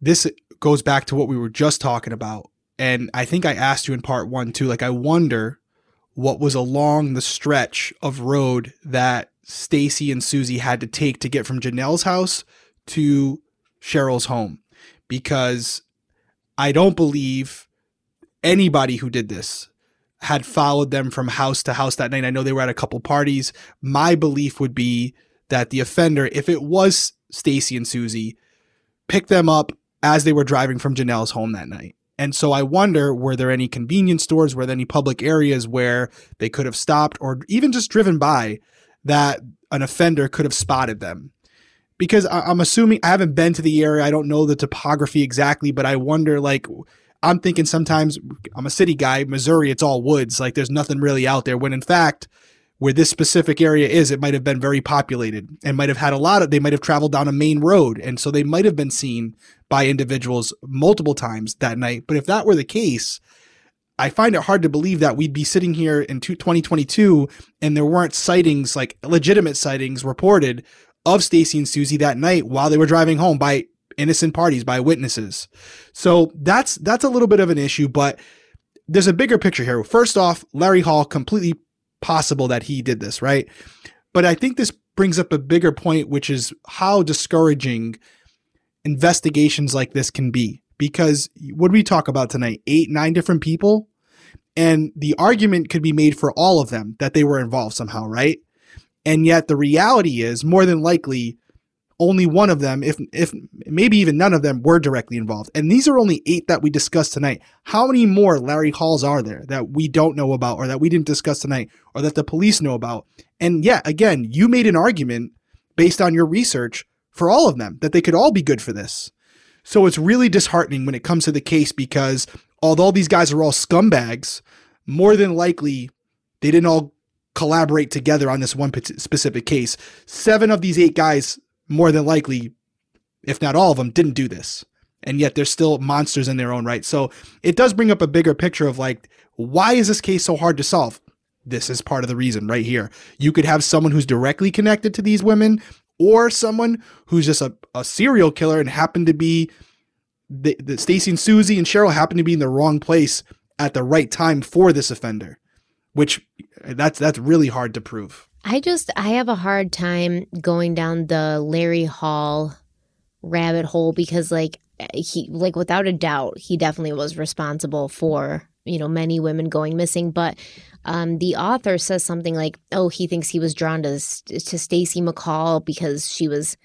this goes back to what we were just talking about. And I think I asked you in part one too. Like I wonder what was along the stretch of road that Stacy and Suzie had to take to get from Janelle's house to Sherrill's home. Because I don't believe anybody who did this had followed them from house to house that night. I know they were at a couple parties. My belief would be that the offender, if it was Stacy and Suzie, picked them up as they were driving from Janelle's home that night. And so I wonder were there any convenience stores, were there any public areas where they could have stopped or even just driven by that an offender could have spotted them? Because I'm assuming I haven't been to the area, I don't know the topography exactly, but I wonder like I'm thinking sometimes I'm a city guy, Missouri, it's all woods. Like there's nothing really out there. When in fact, where this specific area is, it might have been very populated and might have had a lot of, they might have traveled down a main road. And so they might have been seen by individuals multiple times that night. But if that were the case, I find it hard to believe that we'd be sitting here in 2022 and there weren't sightings, like legitimate sightings reported of Stacy and Suzie that night while they were driving home by innocent parties by witnesses. So that's that's a little bit of an issue, but there's a bigger picture here. First off, Larry Hall completely possible that he did this, right? But I think this brings up a bigger point, which is how discouraging investigations like this can be. Because what we talk about tonight? Eight, nine different people? And the argument could be made for all of them that they were involved somehow, right? And yet the reality is more than likely only one of them, if if maybe even none of them, were directly involved. And these are only eight that we discussed tonight. How many more Larry Halls are there that we don't know about, or that we didn't discuss tonight, or that the police know about? And yeah, again, you made an argument based on your research for all of them that they could all be good for this. So it's really disheartening when it comes to the case because although these guys are all scumbags, more than likely they didn't all collaborate together on this one specific case. Seven of these eight guys more than likely, if not all of them, didn't do this. And yet they're still monsters in their own right. So it does bring up a bigger picture of like, why is this case so hard to solve? This is part of the reason right here. You could have someone who's directly connected to these women or someone who's just a, a serial killer and happened to be the, the Stacy and Suzie and Sherrill happened to be in the wrong place at the right time for this offender, which that's that's really hard to prove. I just I have a hard time going down the Larry Hall rabbit hole because like he like without a doubt he definitely was responsible for you know many women going missing. But um, the author says something like oh he thinks he was drawn to to Stacy McCall because she was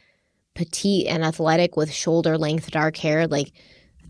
petite and athletic with shoulder length dark hair. Like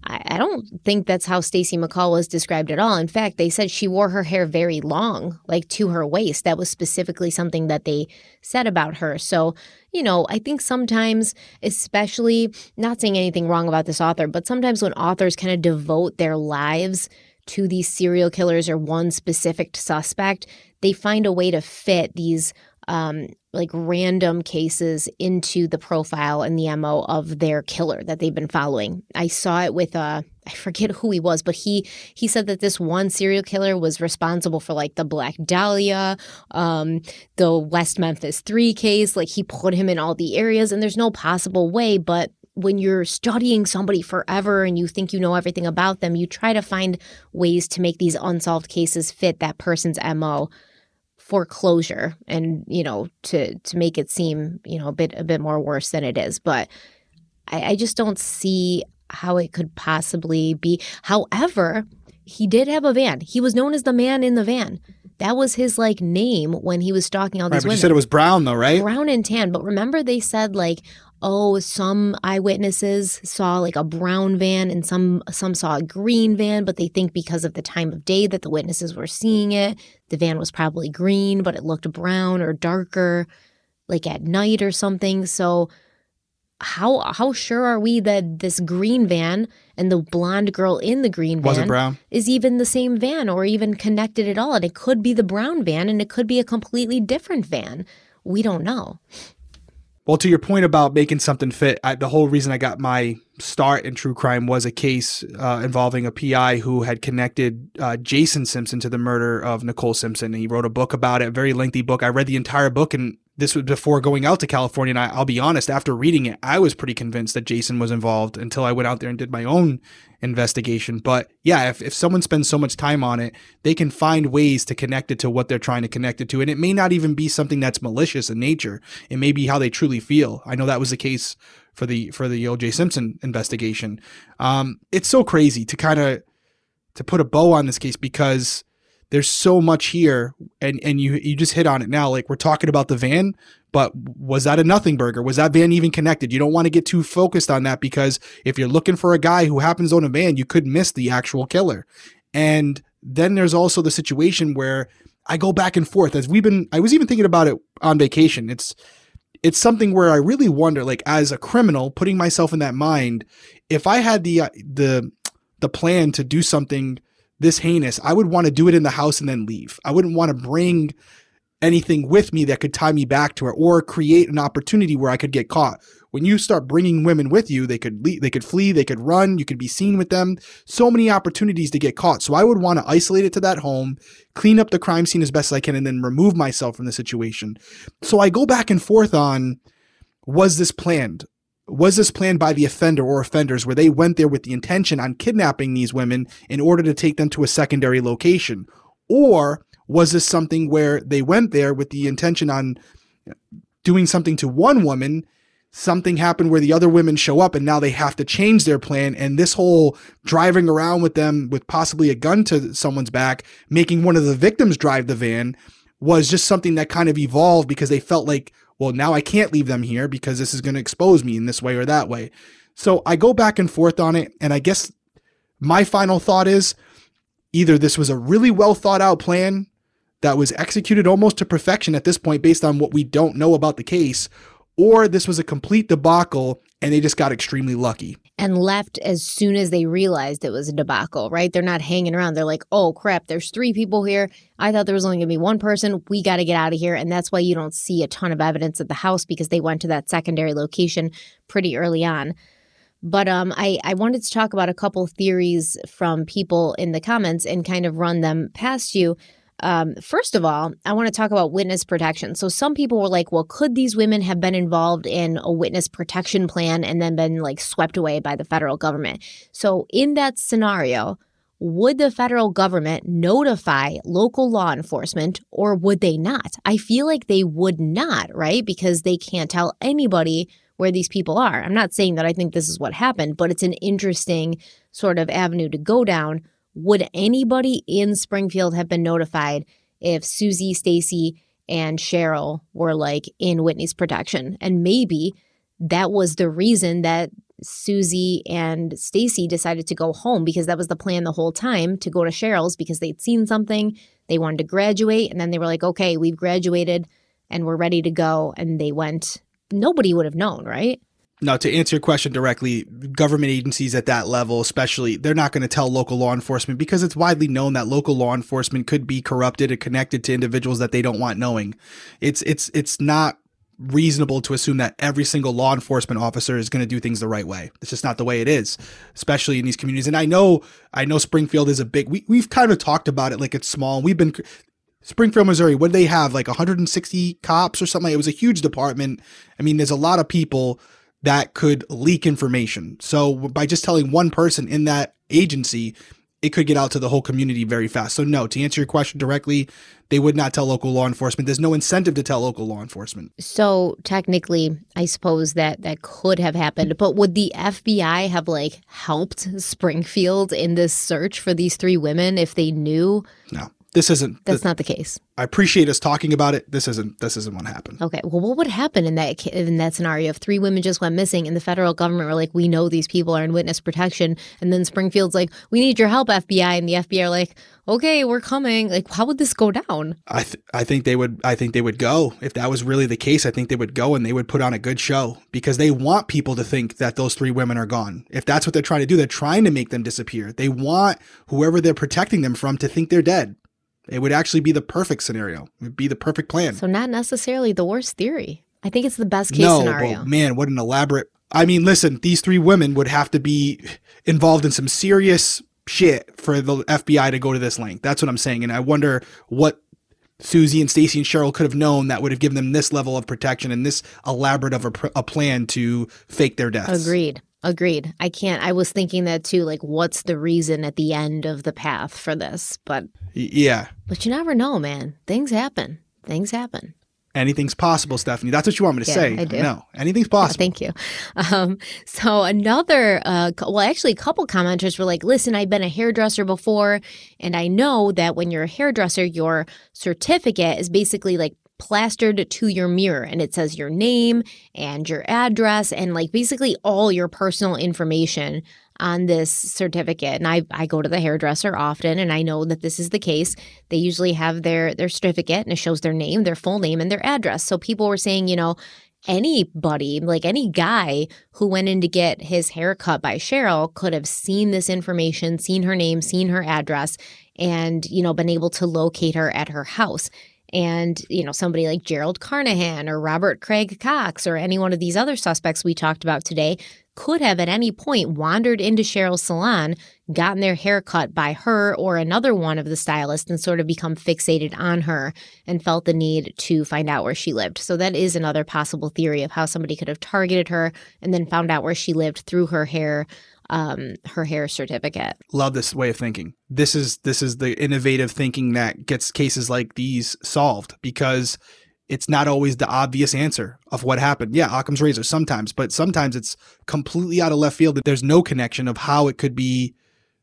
I, don't think that's how Stacy McCall was described at all. In fact, they said she wore her hair very long, like to her waist. That was specifically something that they said about her. So, you know, I think sometimes, especially not saying anything wrong about this author, but sometimes when authors kind of devote their lives to these serial killers or one specific suspect, they find a way to fit these um, like random cases into the profile and the MO of their killer that they've been following. I saw it with uh I forget who he was, but he he said that this one serial killer was responsible for like the Black Dahlia, um, the West Memphis 3 case, like he put him in all the areas and there's no possible way but when you're studying somebody forever and you think you know everything about them, you try to find ways to make these unsolved cases fit that person's MO foreclosure and you know to to make it seem you know a bit a bit more worse than it is but I, I just don't see how it could possibly be however he did have a van he was known as the man in the van that was his like name when he was stalking all these right, women. You said it was brown though, right? Brown and tan. But remember they said like, oh, some eyewitnesses saw like a brown van and some some saw a green van, but they think because of the time of day that the witnesses were seeing it, the van was probably green, but it looked brown or darker, like at night or something. So how how sure are we that this green van and the blonde girl in the green van Was it brown? is even the same van or even connected at all? And it could be the brown van and it could be a completely different van. We don't know. Well, to your point about making something fit, I, the whole reason I got my start in true crime was a case uh, involving a PI who had connected uh, Jason Simpson to the murder of Nicole Simpson. And he wrote a book about it, a very lengthy book. I read the entire book, and this was before going out to California. And I, I'll be honest, after reading it, I was pretty convinced that Jason was involved until I went out there and did my own investigation. But yeah, if, if someone spends so much time on it, they can find ways to connect it to what they're trying to connect it to. And it may not even be something that's malicious in nature. It may be how they truly feel. I know that was the case for the for the OJ Simpson investigation. Um, it's so crazy to kind of to put a bow on this case because there's so much here and and you you just hit on it now. Like we're talking about the van but was that a nothing burger? Was that van even connected? You don't want to get too focused on that because if you're looking for a guy who happens to own a van you could miss the actual killer. And then there's also the situation where I go back and forth. As we've been I was even thinking about it on vacation. It's it's something where I really wonder like as a criminal putting myself in that mind if I had the uh, the the plan to do something this heinous, I would want to do it in the house and then leave. I wouldn't want to bring anything with me that could tie me back to it or create an opportunity where I could get caught. When you start bringing women with you, they could leave, they could flee, they could run, you could be seen with them. So many opportunities to get caught. So I would want to isolate it to that home, clean up the crime scene as best as I can and then remove myself from the situation. So I go back and forth on was this planned? Was this planned by the offender or offenders where they went there with the intention on kidnapping these women in order to take them to a secondary location? Or was this something where they went there with the intention on doing something to one woman? Something happened where the other women show up and now they have to change their plan. And this whole driving around with them with possibly a gun to someone's back, making one of the victims drive the van was just something that kind of evolved because they felt like well, now I can't leave them here because this is going to expose me in this way or that way. So I go back and forth on it. And I guess my final thought is either this was a really well thought out plan that was executed almost to perfection at this point based on what we don't know about the case, or this was a complete debacle and they just got extremely lucky. And left as soon as they realized it was a debacle, right? They're not hanging around. They're like, oh crap, there's three people here. I thought there was only gonna be one person. We got to get out of here. And that's why you don't see a ton of evidence at the house because they went to that secondary location pretty early on. But um, I, I wanted to talk about a couple theories from people in the comments and kind of run them past you. Um, first of all, I want to talk about witness protection. So some people were like, well, could these women have been involved in a witness protection plan and then been like swept away by the federal government? So in that scenario, would the federal government notify local law enforcement or would they not? I feel like they would not, right? Because they can't tell anybody where these people are. I'm not saying that I think this is what happened, but it's an interesting sort of avenue to go down would anybody in Springfield have been notified if Suzie, Stacy, and Sherrill were like in Whitney's protection? And maybe that was the reason that Suzie and Stacy decided to go home because that was the plan the whole time to go to Sherrill's because they'd seen something, they wanted to graduate, and then they were like, okay, we've graduated and we're ready to go. And they went, nobody would have known, right? Now, to answer your question directly, government agencies at that level, especially, they're not going to tell local law enforcement because it's widely known that local law enforcement could be corrupted and connected to individuals that they don't want knowing. It's it's it's not reasonable to assume that every single law enforcement officer is going to do things the right way. It's just not the way it is, especially in these communities. And I know I know Springfield is a big. We we've kind of talked about it like it's small. We've been Springfield, Missouri, what did they have? Like 160 cops or something? It was a huge department. I mean, there's a lot of people that could leak information. So by just telling one person in that agency, it could get out to the whole community very fast. So no, to answer your question directly, they would not tell local law enforcement. There's no incentive to tell local law enforcement. So technically, I suppose that that could have happened, but would the FBI have like helped Springfield in this search for these three women if they knew? No. This isn't. That's not the case. I appreciate us talking about it. This isn't. This isn't what happened. Okay. Well, what would happen in that in that scenario if three women just went missing and the federal government were like, "We know these people are in witness protection," and then Springfield's like, "We need your help, FBI," and the FBI are like, "Okay, we're coming." Like, how would this go down? I th- I think they would. I think they would go if that was really the case. I think they would go and they would put on a good show because they want people to think that those three women are gone. If that's what they're trying to do, they're trying to make them disappear. They want whoever they're protecting them from to think they're dead. It would actually be the perfect scenario. It would be the perfect plan. So, not necessarily the worst theory. I think it's the best case no, scenario. but man, what an elaborate. I mean, listen, these three women would have to be involved in some serious shit for the FBI to go to this length. That's what I'm saying. And I wonder what Suzie and Stacy and Sherrill could have known that would have given them this level of protection and this elaborate of a, pr- a plan to fake their deaths. Agreed. Agreed. I can't. I was thinking that too. Like, what's the reason at the end of the path for this? But, Yeah. but you never know, man. Things happen. Things happen. Anything's possible, Stephanie. That's what you want me to Yeah, say. I do. No, anything's possible. Thank you. Um, so another, uh, well, actually, a couple commenters were like, "Listen, I've been a hairdresser before, and I know that when you're a hairdresser, your certificate is basically like." Plastered to your mirror and it says your name and your address and like basically all your personal information on this certificate and I, I go to the hairdresser often and I know that this is the case. They usually have their their certificate and it shows their name, their full name and their address. So people were saying, you know, anybody, like any guy who went in to get his hair cut by Sherrill could have seen this information, seen her name, seen her address, and, you know, been able to locate her at her house. And, you know, somebody like Gerald Carnahan or Robert Craig Cox or any one of these other suspects we talked about today could have at any point wandered into Sherrill's salon, gotten their hair cut by her or another one of the stylists, and sort of become fixated on her and felt the need to find out where she lived. So that is another possible theory of how somebody could have targeted her and then found out where she lived through her hair, um, her hair certificate. love this way of thinking. This is this is the innovative thinking that gets cases like these solved because it's not always the obvious answer of what happened. Yeah, Occam's razor sometimes, but sometimes it's completely out of left field. That There's no connection of how it could be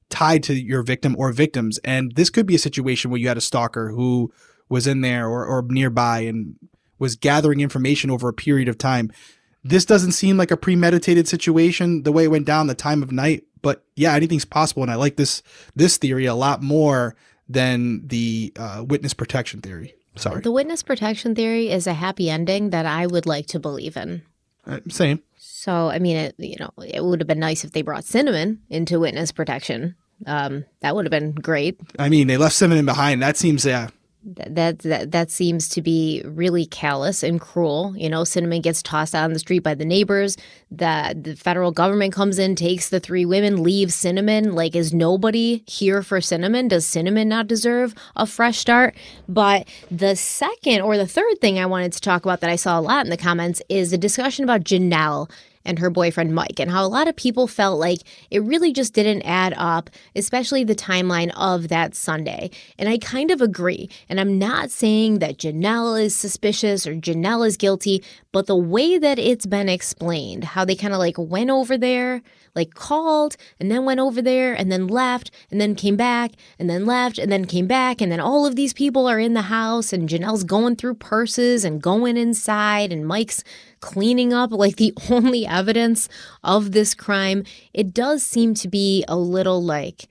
tied to your victim or victims. And this could be a situation where you had a stalker who was in there or, or nearby and was gathering information over a period of time. This doesn't seem like a premeditated situation the way it went down the time of night, but yeah, anything's possible. And I like this this theory a lot more than the uh, witness protection theory. Sorry, The witness protection theory is a happy ending that I would like to believe in. uh, same. So, I mean, it, you know, it would have been nice if they brought Cinnamon into witness protection. Um, that would have been great. I mean, they left Cinnamon behind. That seems yeah. Th- That, that that seems to be really callous and cruel. You know, Cinnamon gets tossed out on the street by the neighbors. The the federal government comes in, takes the three women, leaves Cinnamon. Like, is nobody here for Cinnamon? Does Cinnamon not deserve a fresh start? But the second or the third thing I wanted to talk about that I saw a lot in the comments is a discussion about Janelle and her boyfriend Mike, and how a lot of people felt like it really just didn't add up, especially the timeline of that Sunday. And I kind of agree. And I'm not saying that Janelle is suspicious or Janelle is guilty, but the way that it's been explained, how they kind of like went over there, like called, and then went over there, and then left, and then came back, and then left, and then came back, and then all of these people are in the house, and Janelle's going through purses and going inside, and Mike's cleaning up like the only evidence of this crime, it does seem to be a little like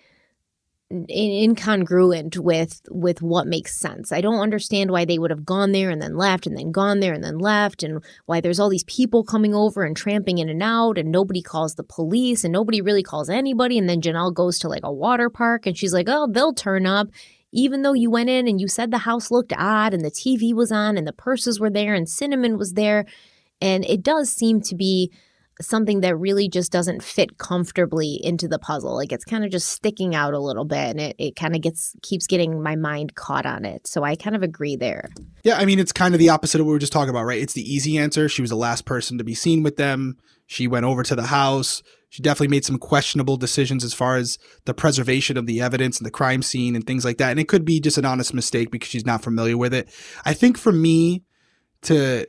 incongruent with with what makes sense. I don't understand why they would have gone there and then left and then gone there and then left and why there's all these people coming over and tramping in and out and nobody calls the police and nobody really calls anybody and then Janelle goes to like a water park and she's like, "Oh, they'll turn up." Even though you went in and you said the house looked odd and the TV was on and the purses were there and cinnamon was there, and it does seem to be something that really just doesn't fit comfortably into the puzzle. Like it's kind of just sticking out a little bit and it, it kind of gets keeps getting my mind caught on it. So I kind of agree there. Yeah, I mean, it's kind of the opposite of what we were just talking about, right? It's the easy answer. She was the last person to be seen with them. She went over to the house. She definitely made some questionable decisions as far as the preservation of the evidence and the crime scene and things like that. And it could be just an honest mistake because she's not familiar with it. I think for me to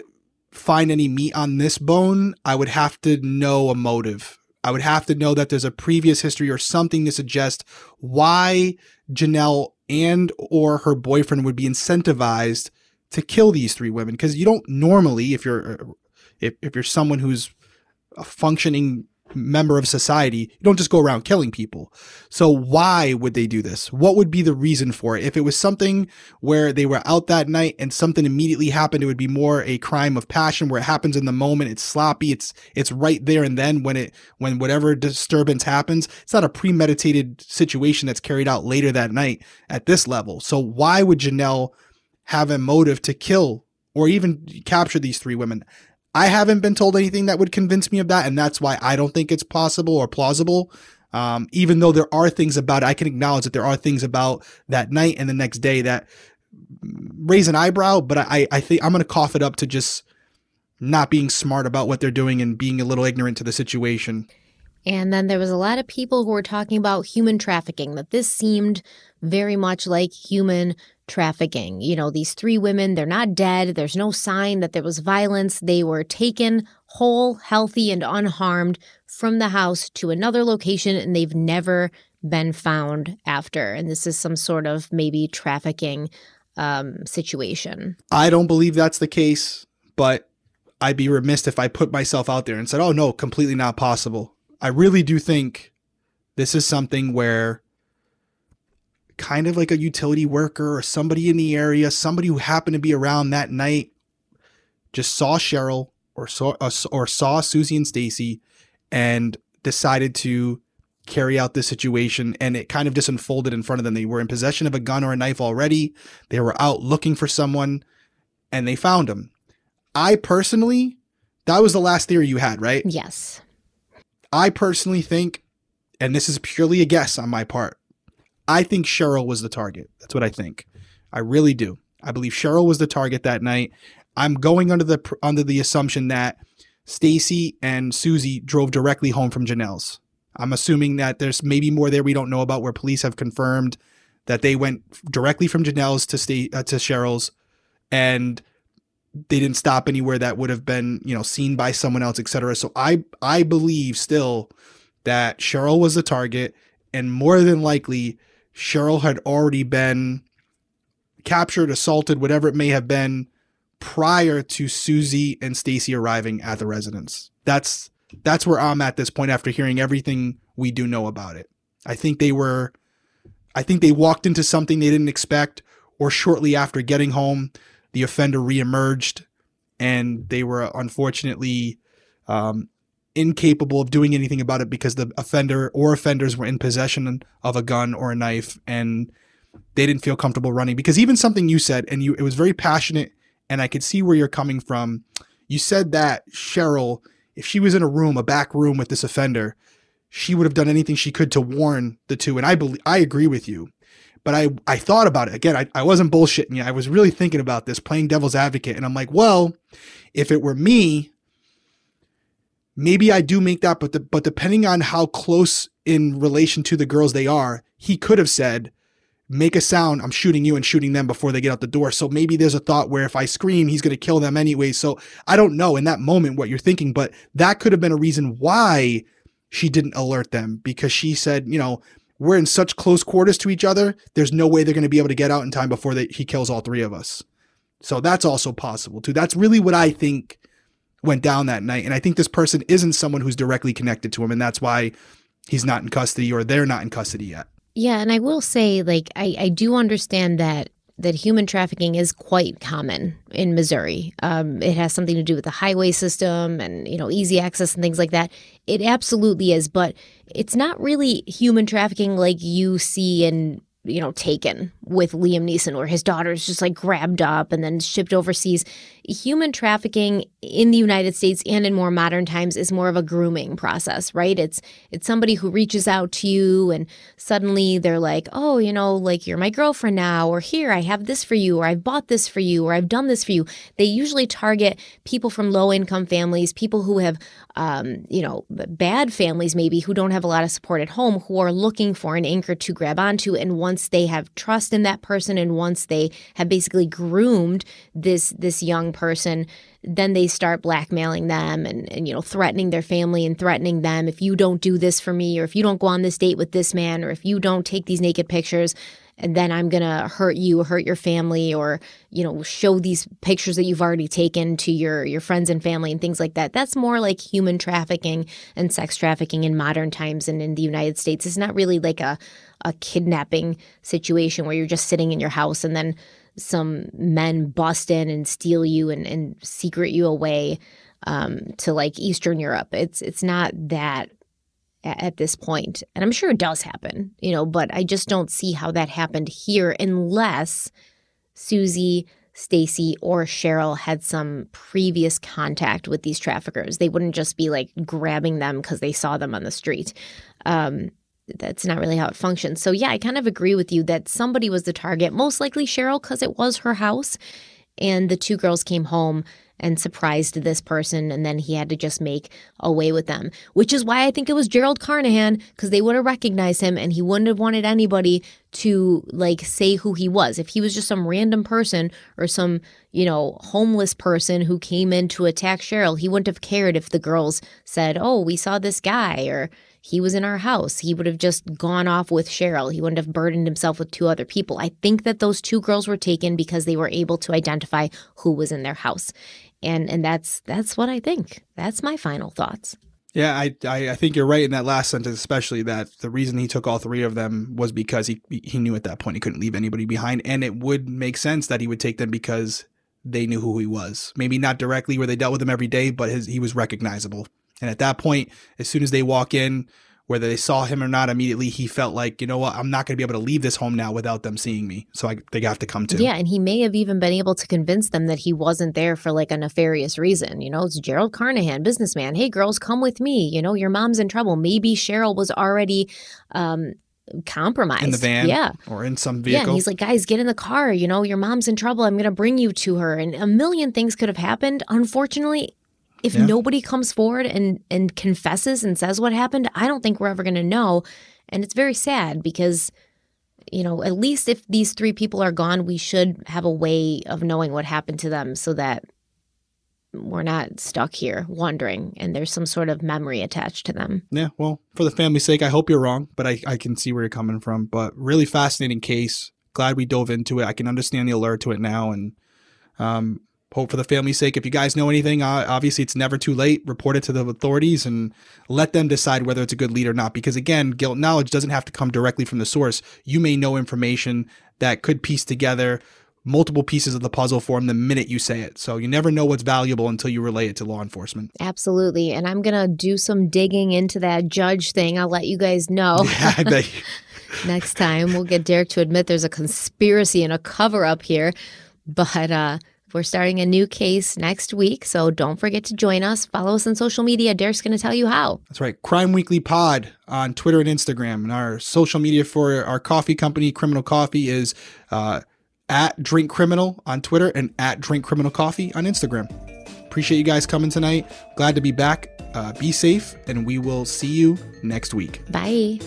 find any meat on this bone, I would have to know a motive. I would have to know that there's a previous history or something to suggest why Janelle and or her boyfriend would be incentivized to kill these three women because you don't normally if you're if, if you're someone who's a functioning member of society, you don't just go around killing people. So why would they do this? What would be the reason for it? If it was something where they were out that night and something immediately happened, it would be more a crime of passion where it happens in the moment. It's sloppy. It's, it's right there and then when it, when whatever disturbance happens, it's not a premeditated situation that's carried out later that night at this level. So why would Janelle have a motive to kill or even capture these three women? I haven't been told anything that would convince me of that, and that's why I don't think it's possible or plausible. Um, even though there are things about it, I can acknowledge that there are things about that night and the next day that raise an eyebrow. But I, I think I'm going to cough it up to just not being smart about what they're doing and being a little ignorant to the situation. And then there was a lot of people who were talking about human trafficking, that this seemed very much like human trafficking. You know, these three women, they're not dead. There's no sign that there was violence. They were taken whole, healthy, and unharmed from the house to another location, and they've never been found after. And this is some sort of maybe trafficking um, situation. I don't believe that's the case, but I'd be remiss if I put myself out there and said, oh, no, completely not possible. I really do think this is something where kind of like a utility worker or somebody in the area, somebody who happened to be around that night, just saw Sherrill or saw uh, or saw Suzie and Stacy, and decided to carry out this situation. And it kind of just unfolded in front of them. They were in possession of a gun or a knife already. They were out looking for someone, and they found him. I personally, that was the last theory you had, right? Yes. I personally think, and this is purely a guess on my part, I think Sherrill was the target. That's what I think. I really do. I believe Sherrill was the target that night. I'm going under the under the assumption that Stacy and Suzie drove directly home from Janelle's. I'm assuming that there's maybe more there we don't know about where police have confirmed that they went directly from Janelle's to stay uh, to Sherrill's and they didn't stop anywhere that would have been, you know, seen by someone else, etc. So I I believe still that Sherrill was the target and more than likely Sherrill had already been captured, assaulted, whatever it may have been, prior to Suzie and Stacy arriving at the residence. That's that's where I'm at this point after hearing everything we do know about it. I think they were I think they walked into something they didn't expect, or shortly after getting home, the offender reemerged and they were unfortunately um, incapable of doing anything about it because the offender or offenders were in possession of a gun or a knife and they didn't feel comfortable running because even something you said and you it was very passionate and I could see where you're coming from. You said that Sherrill, if she was in a room, a back room with this offender, she would have done anything she could to warn the two. And I believe I agree with you. But I, I thought about it again. I, I wasn't bullshitting you. I was really thinking about this, playing devil's advocate. And I'm like, well, if it were me, maybe I do make that, but the, but depending on how close in relation to the girls they are, he could have said, make a sound, I'm shooting you and shooting them before they get out the door. So maybe there's a thought where if I scream, he's going to kill them anyway. So I don't know in that moment what you're thinking, but that could have been a reason why she didn't alert them because she said, you know, we're in such close quarters to each other. There's no way they're going to be able to get out in time before they, he kills all three of us. So that's also possible too. That's really what I think went down that night. And I think this person isn't someone who's directly connected to him. And that's why he's not in custody or they're not in custody yet. Yeah. And I will say, like, I, I do understand that that human trafficking is quite common in Missouri. Um, it has something to do with the highway system and you know easy access and things like that. It absolutely is, but it's not really human trafficking like you see in you know, taken with Liam Neeson, or his daughter's just like grabbed up and then shipped overseas. Human trafficking in the United States and in more modern times is more of a grooming process, right? It's it's somebody who reaches out to you and suddenly they're like, "Oh, you know, like you're my girlfriend now," or "Here, I have this for you," or "I've bought this for you," or "I've done this for you." They usually target people from low income families, people who have um, you know, bad families maybe who don't have a lot of support at home who are looking for an anchor to grab onto and once they have trust in that person and once they have basically groomed this this young person then they start blackmailing them and, and you know threatening their family and threatening them if you don't do this for me or if you don't go on this date with this man or if you don't take these naked pictures and then I'm going to hurt you, hurt your family or, you know, show these pictures that you've already taken to your your friends and family and things like that. That's more like human trafficking and sex trafficking in modern times and in the United States. It's not really like a a kidnapping situation where you're just sitting in your house and then some men bust in and steal you and, and secret you away um, to like Eastern Europe. It's it's not that at this. And I'm sure it does happen, you know, but I just don't see how that happened here unless Suzie, Stacy, or Sherrill had some previous contact with these traffickers. They wouldn't just be like grabbing them because they saw them on the street. Um, that's not really how it functions. So, yeah, I kind of agree with you that somebody was the target, most likely Sherrill, because it was her house. And the two girls came home and surprised this person, and then he had to just make away with them. Which is why I think it was Gerald Carnahan, because they would have recognized him and he wouldn't have wanted anybody to like say who he was. If he was just some random person or some, you know, homeless person who came in to attack Sherrill, he wouldn't have cared if the girls said, Oh, we saw this guy or he was in our house. He would have just gone off with Sherrill. He wouldn't have burdened himself with two other people. I think that those two girls were taken because they were able to identify who was in their house. And and that's that's what I think. That's my final thoughts. Yeah, I, I, think you're right in that last sentence, especially that the reason he took all three of them was because he he knew at that point he couldn't leave anybody behind, and it would make sense that he would take them because they knew who he was. Maybe not directly where they dealt with him every day, but his, he was recognizable. And at that point, as soon as they walk in, whether they saw him or not immediately, he felt like, you know what, I'm not going to be able to leave this home now without them seeing me. So I, they have to come too. Yeah, and he may have even been able to convince them that he wasn't there for like a nefarious reason. You know, it's Gerald Carnahan, businessman. Hey, girls, come with me. You know, your mom's in trouble. Maybe Sherrill was already. Um, compromised in the van yeah or in some vehicle yeah and he's like guys get in the car you know your mom's in trouble i'm gonna bring you to her and a million things could have happened unfortunately if yeah. nobody comes forward and and confesses and says what happened, I don't think we're ever going to know. And it's very sad because you know, at least if these three people are gone, we should have a way of knowing what happened to them so that we're not stuck here wondering and there's some sort of memory attached to them. Yeah, well, for the family's sake, I hope you're wrong, but I, I can see where you're coming from. But really fascinating case. Glad we dove into it. I can understand the alert to it now. And um, hope for the family's sake. If you guys know anything, uh, obviously it's never too late. Report it to the authorities and let them decide whether it's a good lead or not. Because again, guilt knowledge doesn't have to come directly from the source. You may know information that could piece together multiple pieces of the puzzle for them the minute you say it. So you never know what's valuable until you relay it to law enforcement. Absolutely. And I'm going to do some digging into that judge thing. I'll let you guys know. Yeah. Next time we'll get Derek to admit there's a conspiracy and a cover up here. But uh we're starting a new case next week, so don't forget to join us. Follow us on social media. Derek's going to tell you how. That's right. Crime Weekly Pod on Twitter and Instagram. And our social media for our coffee company, Criminal Coffee, is uh, at Drink Criminal on Twitter and at Drink Criminal Coffee on Instagram. Appreciate you guys coming tonight. Glad to be back. Uh, be safe, and we will see you next week. Bye.